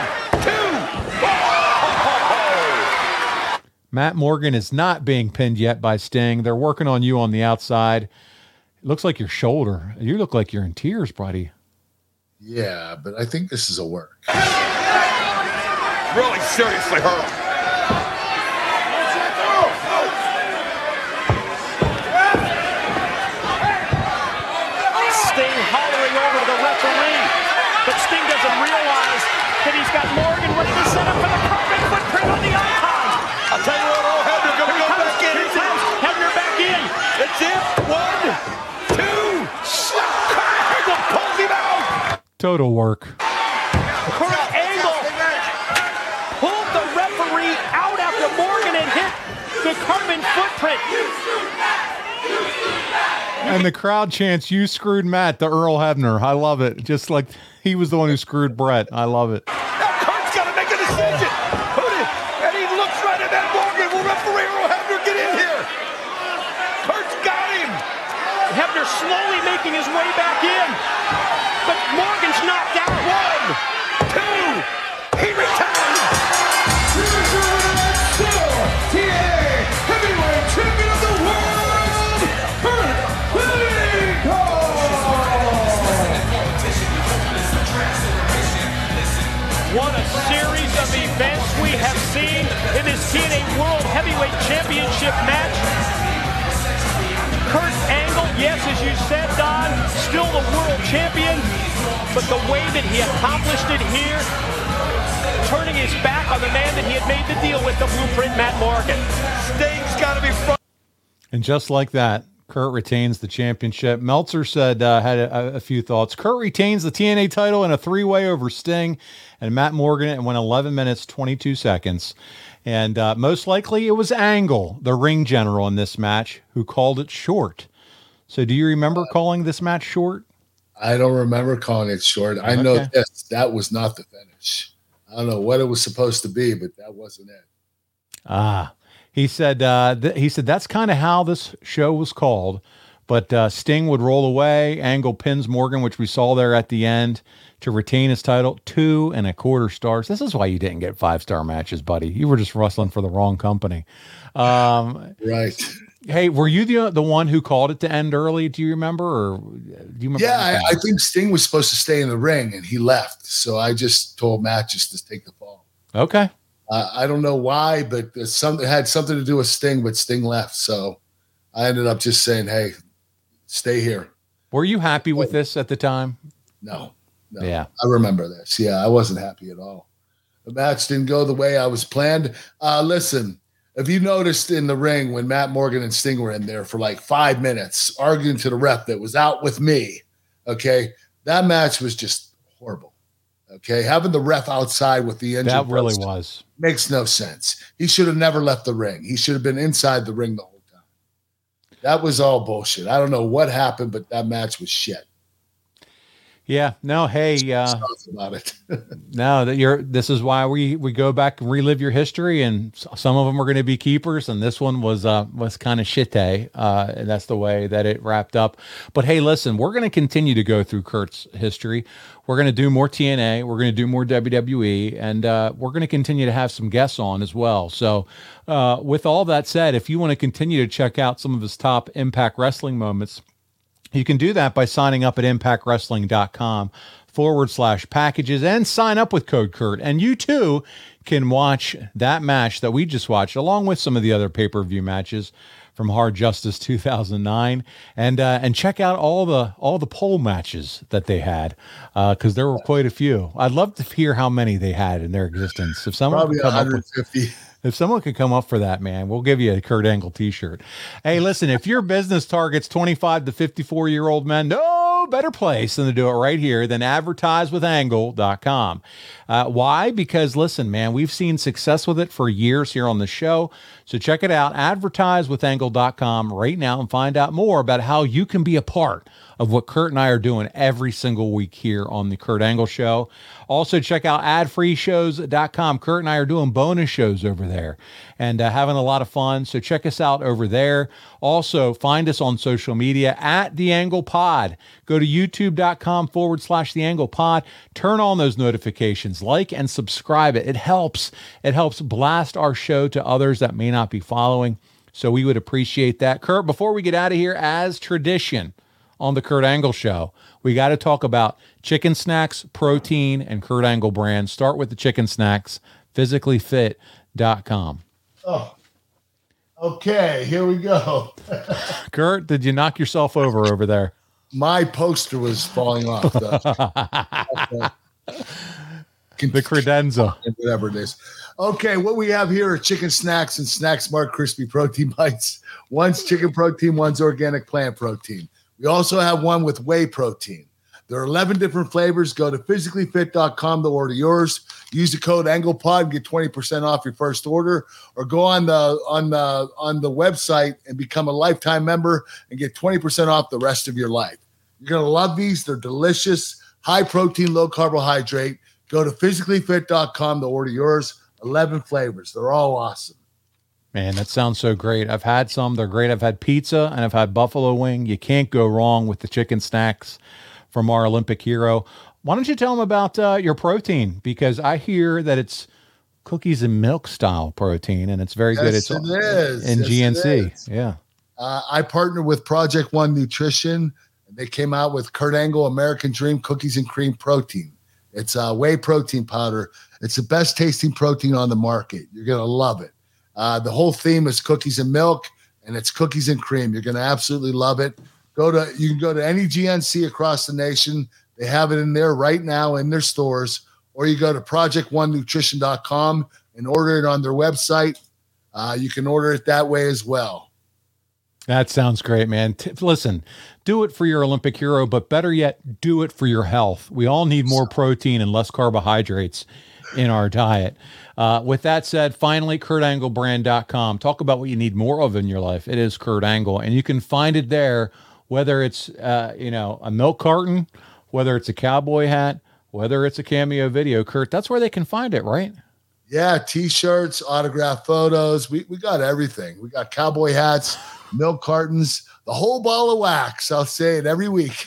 two. Oh! Matt Morgan is not being pinned yet by Sting. They're working on you on the outside. It looks like your shoulder. You look like you're in tears, buddy. Yeah, but I think this is a work. Really seriously hurt. Sting hollering over to the referee. But Sting doesn't realize that he's got Morgan ready to set up for the perfect footprint on the icon. I'll tell you what, Earl Hebner going to go back in. Here comes Hebner back in. It's it. One, two. Kurt Angle pulls him Total work. Kurt Angle pulled the referee out after Morgan had hit the carbon footprint. And the crowd chants, "You screwed Matt, the Earl Hebner." I love it. Just like he was the one who screwed Brett. I love it. Championship match. Kurt Angle, yes, as you said, Don, still the world champion, but the way that he accomplished it here, turning his back on the man that he had made the deal with, the blueprint, Matt Morgan. Sting's got to be front. And just like that, Kurt retains the championship. Meltzer said uh, had a, a few thoughts. Kurt retains the TNA title in a three-way over Sting and Matt Morgan. It went 11 minutes 22 seconds, and uh, most likely it was Angle, the ring general in this match, who called it short. So, do you remember calling this match short? I don't remember calling it short. I know this. That was not the finish. I don't know what it was supposed to be, but that wasn't it. Ah, he said. Uh, th- he said that's kind of how this show was called. But uh, Sting would roll away. Angle pins Morgan, which we saw there at the end, to retain his title. Two and a quarter stars. This is why you didn't get five star matches, buddy. You were just wrestling for the wrong company. Um, Right. hey, were you the the one who called it to end early? Do you remember, or do you remember? Yeah, I. I think Sting was supposed to stay in the ring and he left. So I just told Matt just to take the fall. okay. Uh, I don't know why, but something it had something to do with Sting, but Sting left. So I ended up just saying, "Hey, stay here." Were you happy with this at the time? No, no. Yeah. I remember this. Yeah, I wasn't happy at all. The match didn't go the way I was planned. Uh, listen, if you noticed in the ring when Matt Morgan and Sting were in there for like five minutes arguing to the ref that was out with me, okay, that match was just horrible. Okay, having the ref outside with the injured That really was. makes no sense. He should have never left the ring. He should have been inside the ring the whole time. That was all bullshit. I don't know what happened, but that match was shit. Yeah. No. Hey. Uh, about it. No, that you're. This is why we we go back and relive your history, and some of them are going to be keepers, and this one was uh was kind of shit uh, and that's the way that it wrapped up. But hey, listen, we're going to continue to go through Kurt's history. We're going to do more TNA. We're going to do more WWE, and uh, we're going to continue to have some guests on as well. So, uh, with all that said, if you want to continue to check out some of his top Impact Wrestling moments. You can do that by signing up at impactwrestling.com forward slash packages and sign up with code Kurt. And you too can watch that match that we just watched, along with some of the other pay per view matches from Hard Justice 2009, and uh, and check out all the all the pole matches that they had because uh, there were quite a few. I'd love to hear how many they had in their existence. If someone Probably could come up with 150. If someone could come up for that, man, we'll give you a Kurt Angle t-shirt. Hey, listen, if your business targets 25 to 54 year old men, no better place than to do it right here than advertisewithangle.com. Uh, why? Because listen, man, we've seen success with it for years here on the show. So check it out, advertisewithangle.com right now and find out more about how you can be a part of what Kurt and I are doing every single week here on the Kurt Angle Show. Also, check out adfreeshows.com. Kurt and I are doing bonus shows over there and uh, having a lot of fun. So check us out over there. Also, find us on social media at The Angle Pod. Go to youtube.com forward slash The Angle Pod. Turn on those notifications, like and subscribe it. It helps. It helps blast our show to others that may not be following. So we would appreciate that. Kurt, before we get out of here, as tradition, on the Kurt Angle Show. We got to talk about chicken snacks, protein, and Kurt Angle brand. Start with the chicken snacks, physicallyfit.com. Oh. Okay, here we go. Kurt, did you knock yourself over over there? My poster was falling off. though. the credenza. Whatever it is. Okay, what we have here are chicken snacks and Snack Smart Crispy Protein Bites. One's chicken protein, one's organic plant protein. We also have one with whey protein. There are 11 different flavors. Go to physicallyfit.com to order yours. Use the code AnglePod, get 20% off your first order, or go on the on the on the website and become a lifetime member and get 20% off the rest of your life. You're gonna love these. They're delicious, high protein, low carbohydrate. Go to physicallyfit.com to order yours. 11 flavors. They're all awesome. Man, that sounds so great. I've had some. They're great. I've had pizza and I've had buffalo wing. You can't go wrong with the chicken snacks from our Olympic hero. Why don't you tell them about uh, your protein? Because I hear that it's cookies and milk style protein, and it's very Yes, good. It's it is. in Yes, GNC. Yeah. Uh, I partnered with Project One Nutrition. They came out with Kurt Angle American Dream Cookies and Cream Protein. It's a whey protein powder. It's the best tasting protein on the market. You're going to love it. Uh, the whole theme is cookies and milk, and it's cookies and cream. You're going to absolutely love it. Go to you can go to any GNC across the nation. They have it in there right now in their stores, or you go to project1nutrition.com and order it on their website. Uh, you can order it that way as well. That sounds great, man. T- listen, do it for your Olympic hero, but better yet, do it for your health. We all need more protein and less carbohydrates in our diet. Uh, with that said, finally, KurtAngleBrand.com. Talk about what you need more of in your life. It is Kurt Angle, and you can find it there, whether it's uh, you know a milk carton, whether it's a cowboy hat, whether it's a cameo video. Kurt, that's where they can find it, right? Yeah, t-shirts, autograph photos. We we got everything. We got cowboy hats, milk cartons, the whole ball of wax. I'll say it every week.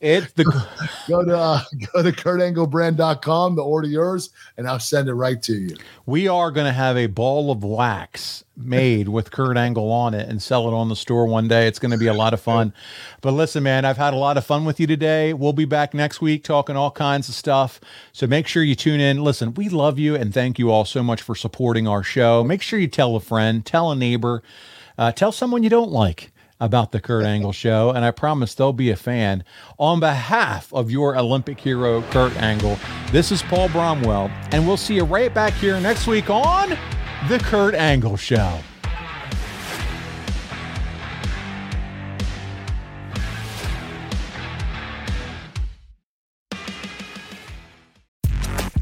It's the go to uh, go to kurtanglebrand.com to order yours, and I'll send it right to you. We are going to have a ball of wax made with Kurt Angle on it and sell it on the store one day. It's going to be a lot of fun. But listen, man, I've had a lot of fun with you today. We'll be back next week talking all kinds of stuff. So make sure you tune in. Listen, we love you and thank you all so much for supporting our show. Make sure you tell a friend, tell a neighbor, uh, tell someone you don't like about the Kurt Angle show, and I promise they'll be a fan. On behalf of your Olympic hero, Kurt Angle, this is Paul Bromwell, and we'll see you right back here next week on The Kurt Angle Show.